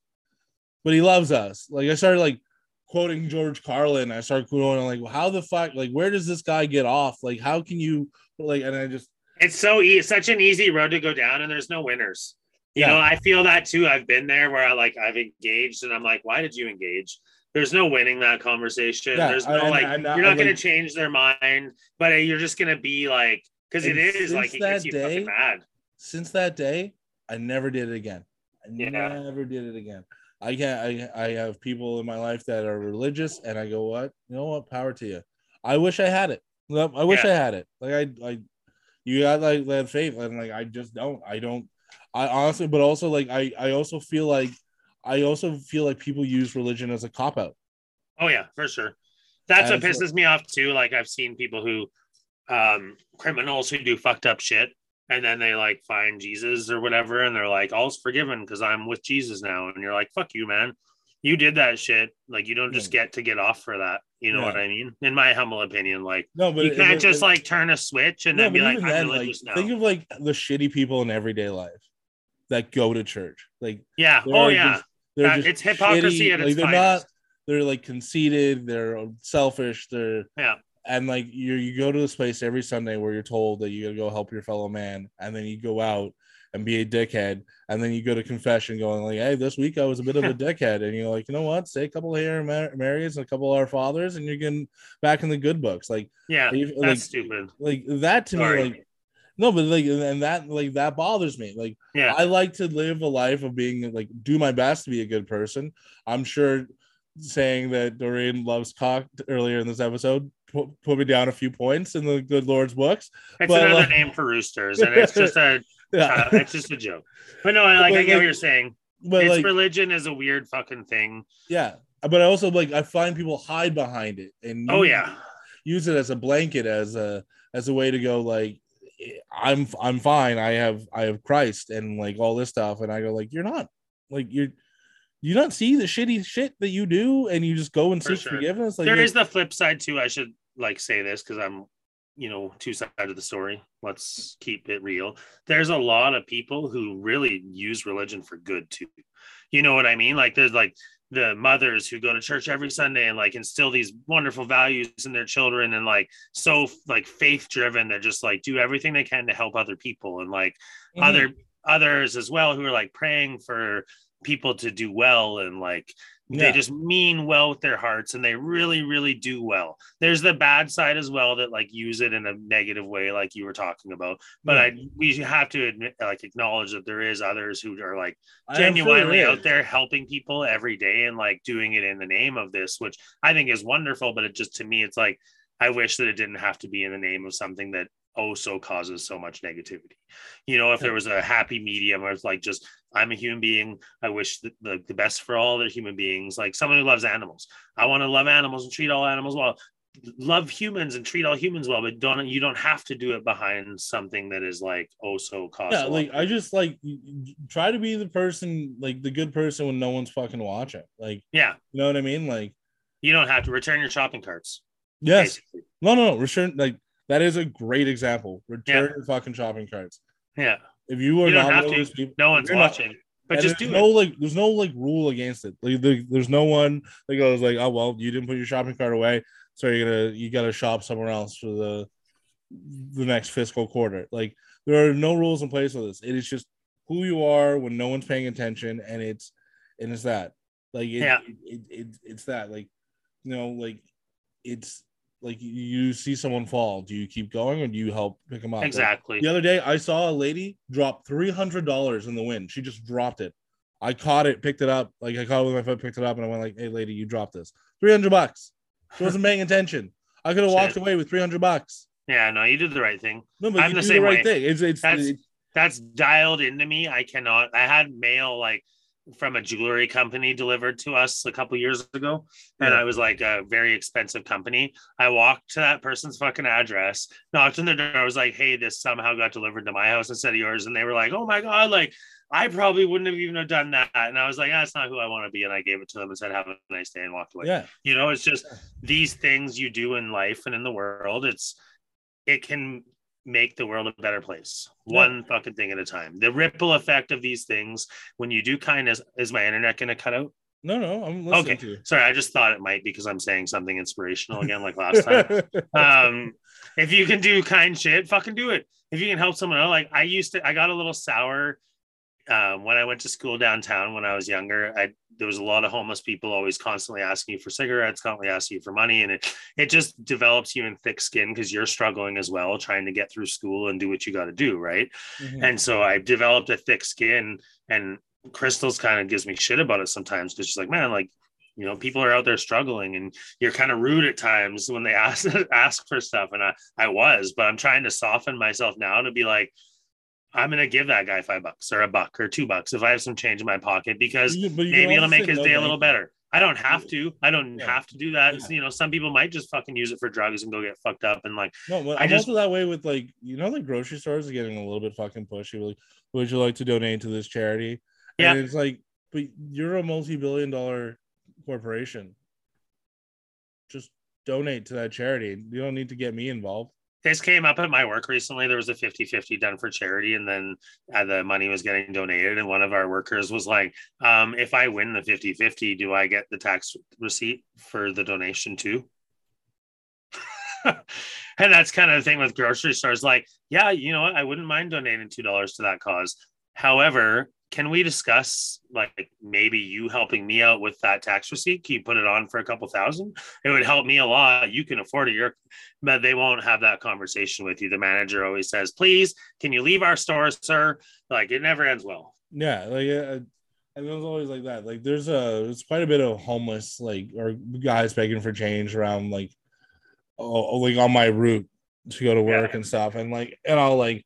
but he loves us like i started like quoting george carlin i started quoting like how the fuck like where does this guy get off like how can you like and i just it's so e- such an easy road to go down, and there's no winners. You Yeah. know, I feel that too. I've been there where I like I've engaged, and I'm like, why did you engage? There's no winning that conversation. Yeah, There's no I- like and I- you're not going like- to change their mind, but uh, you're just going to be like because it And is like since it that day- since that day i never did it again. I Yeah. never did it again. I can't I, I have people in my life that are religious and i go what? You know what? Power to you. I wish i had it. I wish Yeah. i had it. Like i i you got like that faith and like i just don't. I don't i honestly but also like i i also feel like i also feel like people use religion as a cop out Oh yeah, for sure. That's what As- uh, pisses me off too. Like I've seen people who, um, criminals who do fucked up shit, and then they like find Jesus or whatever, and they're like, "All's forgiven because I'm with Jesus now." And you're like, "Fuck you, man! You did that shit. Like you don't just get to get off for that. You know Yeah. what I mean? In my humble opinion, like no but you it- can't it- just it- like turn a switch and No, then be like, even "I'm then, like, now." think of like the shitty people in everyday life that go to church like yeah. Oh yeah. just- they're That- just it's hypocrisy at like they're finest. not they're like conceited they're selfish they're Yeah. And like you you go to this place every sunday where you're told that you gotta go help your fellow man and then you go out and be a dickhead and then you go to confession going like hey this week i was a bit of a dickhead and you're like you know what say a couple of Hail Mar- marys and a couple of our fathers and you're getting back in the good books like Yeah. you- That's like stupid. like that to Sorry. me like No, but like, and that like that bothers me. Like, Yeah. I like to live a life of being like do my best to be a good person. I'm sure saying that Doreen loves cock earlier in this episode put, put me down a few points in the good Lord's books. It's But, another like- name for roosters, and it's just a Yeah, uh, it's just a joke. But no, I like I But, get what you're saying. but it's like, religion is a weird fucking thing. yeah, but I also like I find people hide behind it and Oh yeah, use it as a blanket as a as a way to go like I'm I'm fine. I have I have Christ and like all this stuff, and I go like you're not like you're you don't see the shitty shit that you do, and you just go and For seek sure. forgiveness. Like there the flip side too. I should like say this because I'm, you know, two sides of the story. Let's keep it real. There's a lot of people who really use religion for good too. You know what I mean? Like there's like the mothers who go to church every Sunday and like instill these wonderful values in their children and like so like faith driven that just like do everything they can to help other people and like Mhm. other others as well who are like praying for people to do well and like Yeah. they just mean well with their hearts and they really really do well. There's the bad side as well that like use it in a negative way like you were talking about but i we have to admit like acknowledge that there is others who are like genuinely out there helping people every day and like doing it in the name of this which i think is wonderful but it just to me it's like i wish that it didn't have to be in the name of something that oh so causes so much negativity. You know if there was a happy medium where it's like just i'm a human being. I wish the, the, the best for all the human beings. Like someone who loves animals. I want to love animals and treat all animals well. Love humans and treat all humans well but don't you don't have to do it behind something that is like oh so costly Yeah, like I just like try to be the person, like the good person when no one's fucking watching. Like, yeah. you know what I mean? Like, you don't have to. Return your shopping carts yes, basically. no, no, no. Return like that is a great example. Return your fucking shopping carts. yeah. If you are You don't have one those people, no one's you're not- watching. But just do no it. like there's no like rule against it. Like there- there's no one that goes like oh well you didn't put your shopping cart away so you're gonna you gotta shop somewhere else for the the next fiscal quarter. Like there are no rules in place for this. It is just who you are when no one's paying attention and it's and it's that. Like it, Yeah. it, it, it- it's that. Like you know like it's like you- see someone fall do you keep going or do you help pick them up Like, exactly the other day, I saw a lady drop three hundred dollars in the wind. She just dropped it. I caught it, picked it up. Like I caught it with my foot, picked it up, and I went like, "Hey, lady, you dropped this. Three hundred bucks." She wasn't paying attention. I could have walked away with three hundred bucks. yeah no you did the right thing No, but I'm you the same the right way. thing. It's it's, That's- it's- that's dialed into me. I cannot. I had mail like from a jewelry company delivered to us a couple years ago, and Yeah. I was like a very expensive company. I walked to that person's fucking address, knocked on their door. I was like, "Hey, this somehow got delivered to my house instead of yours," and they were like, "Oh my god!" Like I probably wouldn't have even have done that, and I was like, "That's not who I want to be," and I gave it to them and said, "Have a nice day," and walked away. yeah. You know, it's just these things you do in life and in the world. It's it can make the world a better place, Yeah. one fucking thing at a time. The ripple effect of these things when you do kindness. Is my internet going to cut out? No, no, I'm listening Okay. to you. Sorry, I just thought it might because I'm saying something inspirational again, like last time. um, if you can do kind shit, fucking do it. If you can help someone out, like I used to, I got a little sour um, when I went to school downtown when I was younger. I there was a lot of homeless people always constantly asking you for cigarettes, constantly asking you for money, and it it just develops you in thick skin because you're struggling as well, trying to get through school and do what you got to do, right? Mhm. And so I developed a thick skin, and Crystals kind of gives me shit about it sometimes because she's like, man, like, you know, people are out there struggling, and you're kind of rude at times when they ask ask for stuff. And I I was, but I'm trying to soften myself now to be like, I'm gonna give that guy five bucks or a buck or two bucks if I have some change in my pocket because You- you maybe it'll make his no day a little better. I don't have to. I don't Yeah. have to do that. Yeah. You know, some people might just fucking use it for drugs and go get fucked up and like, No, but I I'm just- also that way with like you know the grocery stores are getting a little bit fucking pushy. Like, would you like to donate to this charity? Yeah. And it's like, but you're a multi-billion dollar corporation. Just donate to that charity. You don't need to get me involved. This came up at my work recently. There was a 50 50 done for charity, and then uh, the money was getting donated. And one of our workers was like, um, If I win the 50 50, do I get the tax receipt for the donation too? and that's kind of the thing with grocery stores. Like, yeah, you know what? I wouldn't mind donating $2 to that cause. However, can we discuss like maybe you helping me out with that tax receipt? Can you put it on for a couple thousand? It would help me a lot. You can afford it. You're, but they won't have that conversation with you. The manager always says, "Please, can you leave our store, sir?" Like it never ends well. Yeah, like uh, and it was always like that. Like there's a there's quite a bit of homeless like or guys begging for change around like oh like on my route to go to work Yeah. and stuff. And like and I'll like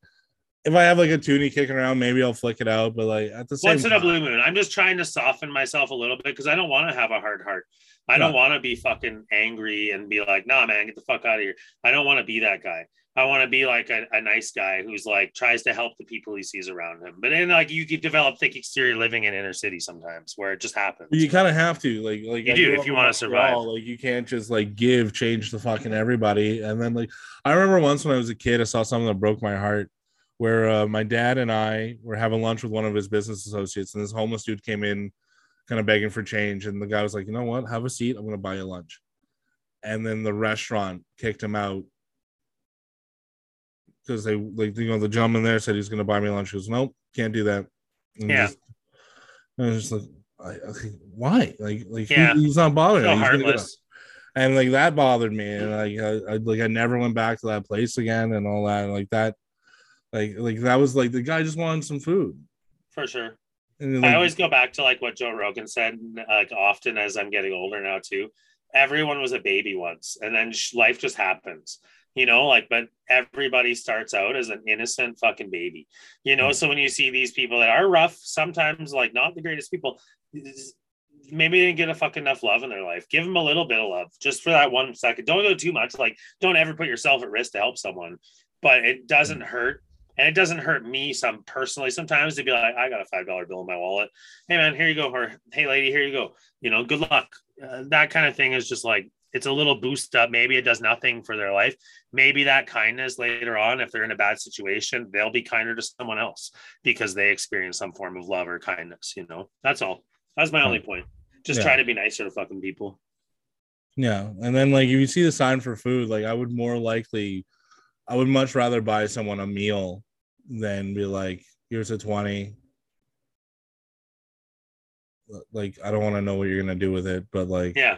if I have like a toonie kicking around, maybe I'll flick it out. But like at the same Once in a blue moon, I'm just trying to soften myself a little bit because I don't want to have a hard heart. I don't want to be fucking angry and be like, "Nah, man, get the fuck out of here." I don't want to be that guy. I want to be like a, a nice guy who's like tries to help the people he sees around him. But then like you could develop thick exterior living in inner city sometimes where it just happens. you kind of have to like like You I do if you wanna survive. Montreal, Like you can't just like give change to fucking everybody. And then like I remember once when I was a kid, I saw something that broke my heart. Where uh, my dad and I were having lunch with one of his business associates, and this homeless dude came in, kind of begging for change, and the guy was like, "You know what? Have a seat. I'm going to buy you lunch." And then the restaurant kicked him out because they like you know the gentleman there said he's going to buy me lunch. He goes, "Nope, can't do that." And Yeah. just- and I was just like, I, why? Like, like he- he's not bothering. so heartless. and like that bothered me and like I, I like I never went back to that place again and all that like that like like that was like the guy just wanted some food For sure. and I like, always go back to like what Joe Rogan said, like often as I'm getting older now too. Everyone was a baby once, and then sh- life just happens, you know. Like, but everybody starts out as an innocent fucking baby, you know. So when you see these people that are rough, sometimes like not the greatest people, maybe they didn't get a fuck enough love in their life. Give them a little bit of love just for that one second. Don't go too much. Like, don't ever put yourself at risk to help someone, but it doesn't mm. hurt. And it doesn't hurt me some personally. Sometimes they'd be like, I got a five dollar bill in my wallet. Hey man, here you go. Or hey lady, here you go. You know, good luck. Uh, that kind of thing is just like it's a little boost up. Maybe it does nothing for their life. Maybe that kindness later on, if they're in a bad situation, they'll be kinder to someone else because they experience some form of love or kindness. You know, that's all. That's my only point. Just Yeah. try to be nicer to fucking people. yeah and then like if you see the sign for food like I would more likely I would much rather buy someone a meal than be like here's a 20 like I don't want to know what you're gonna do with it but like Yeah.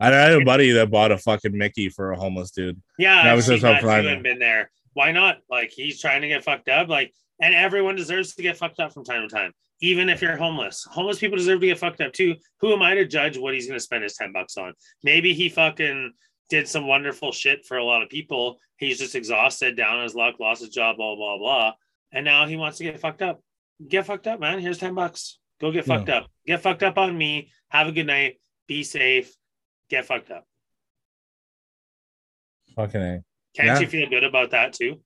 I, I had a buddy that bought a fucking Mickey for a homeless dude Yeah, That was just that too been there. Why not? Like he's trying to get fucked up. Like, and everyone deserves to get fucked up from time to time, even if you're homeless. Homeless people deserve to get fucked up too. Who am I to judge what he's going to spend his ten bucks on? Maybe he fucking did some wonderful shit for a lot of people. He's just exhausted, down on his luck, lost his job, blah blah blah, and now he wants to get fucked up. Get fucked up, man. Here's ten bucks. Go get fucked up. Get fucked up on me. Have a good night. Be safe. Get fucked up. fucking a Can't Yeah. you feel good about that too?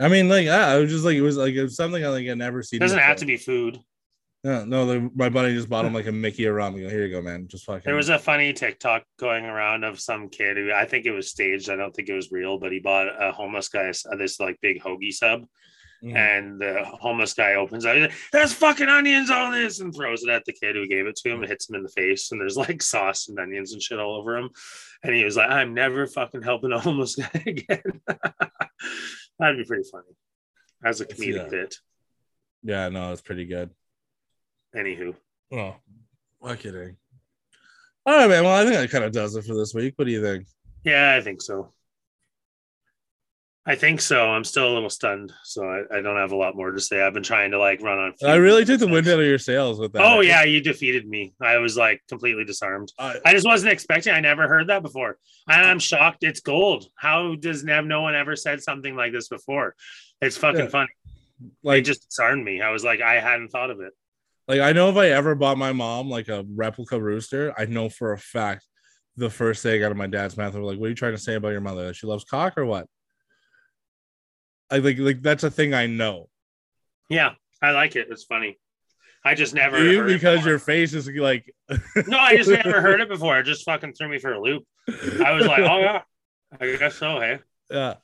I mean, like, yeah, I was just like, it was like it was something I like I never seen. It doesn't have to be food. No, no, like, my buddy just bought him like a Mickey or rum. He go, Here you go, man. Just fucking. There was a funny TikTok going around of some kid who I think it was staged. I don't think it was real, but he bought a homeless guy uh, this like big hoagie sub, Mhm. and the homeless guy opens it. like, There's fucking onions on this, and throws it at the kid who gave it to him. and hits him in the face, and there's like sauce and onions and shit all over him. And he was like, "I'm never fucking helping a homeless guy again." That'd be pretty funny as a comedic bit. yeah, no, it's pretty good. Anywho, Oh, I'm kidding. All right, man. Well, I think that kind of does it for this week. What do you think? yeah, I think so. I think so. I'm still a little stunned, so I, I don't have a lot more to say. I've been trying to like run on. I really took the wind out of your sails with that. Oh yeah, you defeated me. I was like completely disarmed. I, I just wasn't expecting. I never heard that before. And I'm shocked. It's gold. How does have no one ever said something like this before? It's fucking Yeah. funny. like it just disarmed me. I was like, I hadn't thought of it. Like I know if I ever bought my mom like a replica rooster, I know for a fact the first thing out of my dad's mouth was like, "What are you trying to say about your mother? That she loves cock or what?" I like like that's a thing I know. Yeah, I like it. It's funny. I just never You heard because your face is like no, I just never heard it before. It just fucking threw me for a loop. I was like, oh yeah, I guess so. Hey. yeah.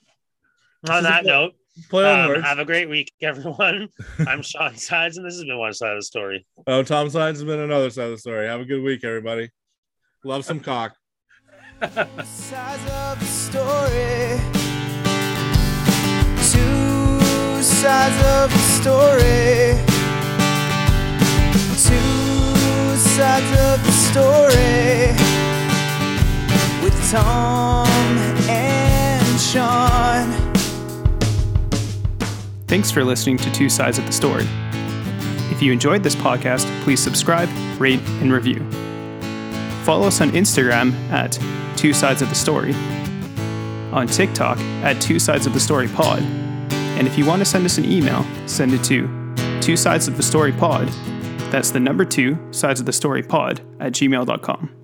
On that note, Play on um, words. have a great week, everyone. I'm Sean Sides, and this has been one side of the story. oh, Tom Sides has been another side of the story. Have a good week, everybody. Love some cock. sides of the story. Two sides sides of the story. Two sides of the story. With Tom and Sean. Thanks for listening to Two Sides of the Story. If you enjoyed this podcast, please subscribe, rate, and review. Follow us on Instagram at Two Sides of the Story, on TikTok at Two Sides of the Story Pod, and if you want to send us an email, send it to Two Sides of the Story Pod. That's the number two sides of the story pod at gmail.com.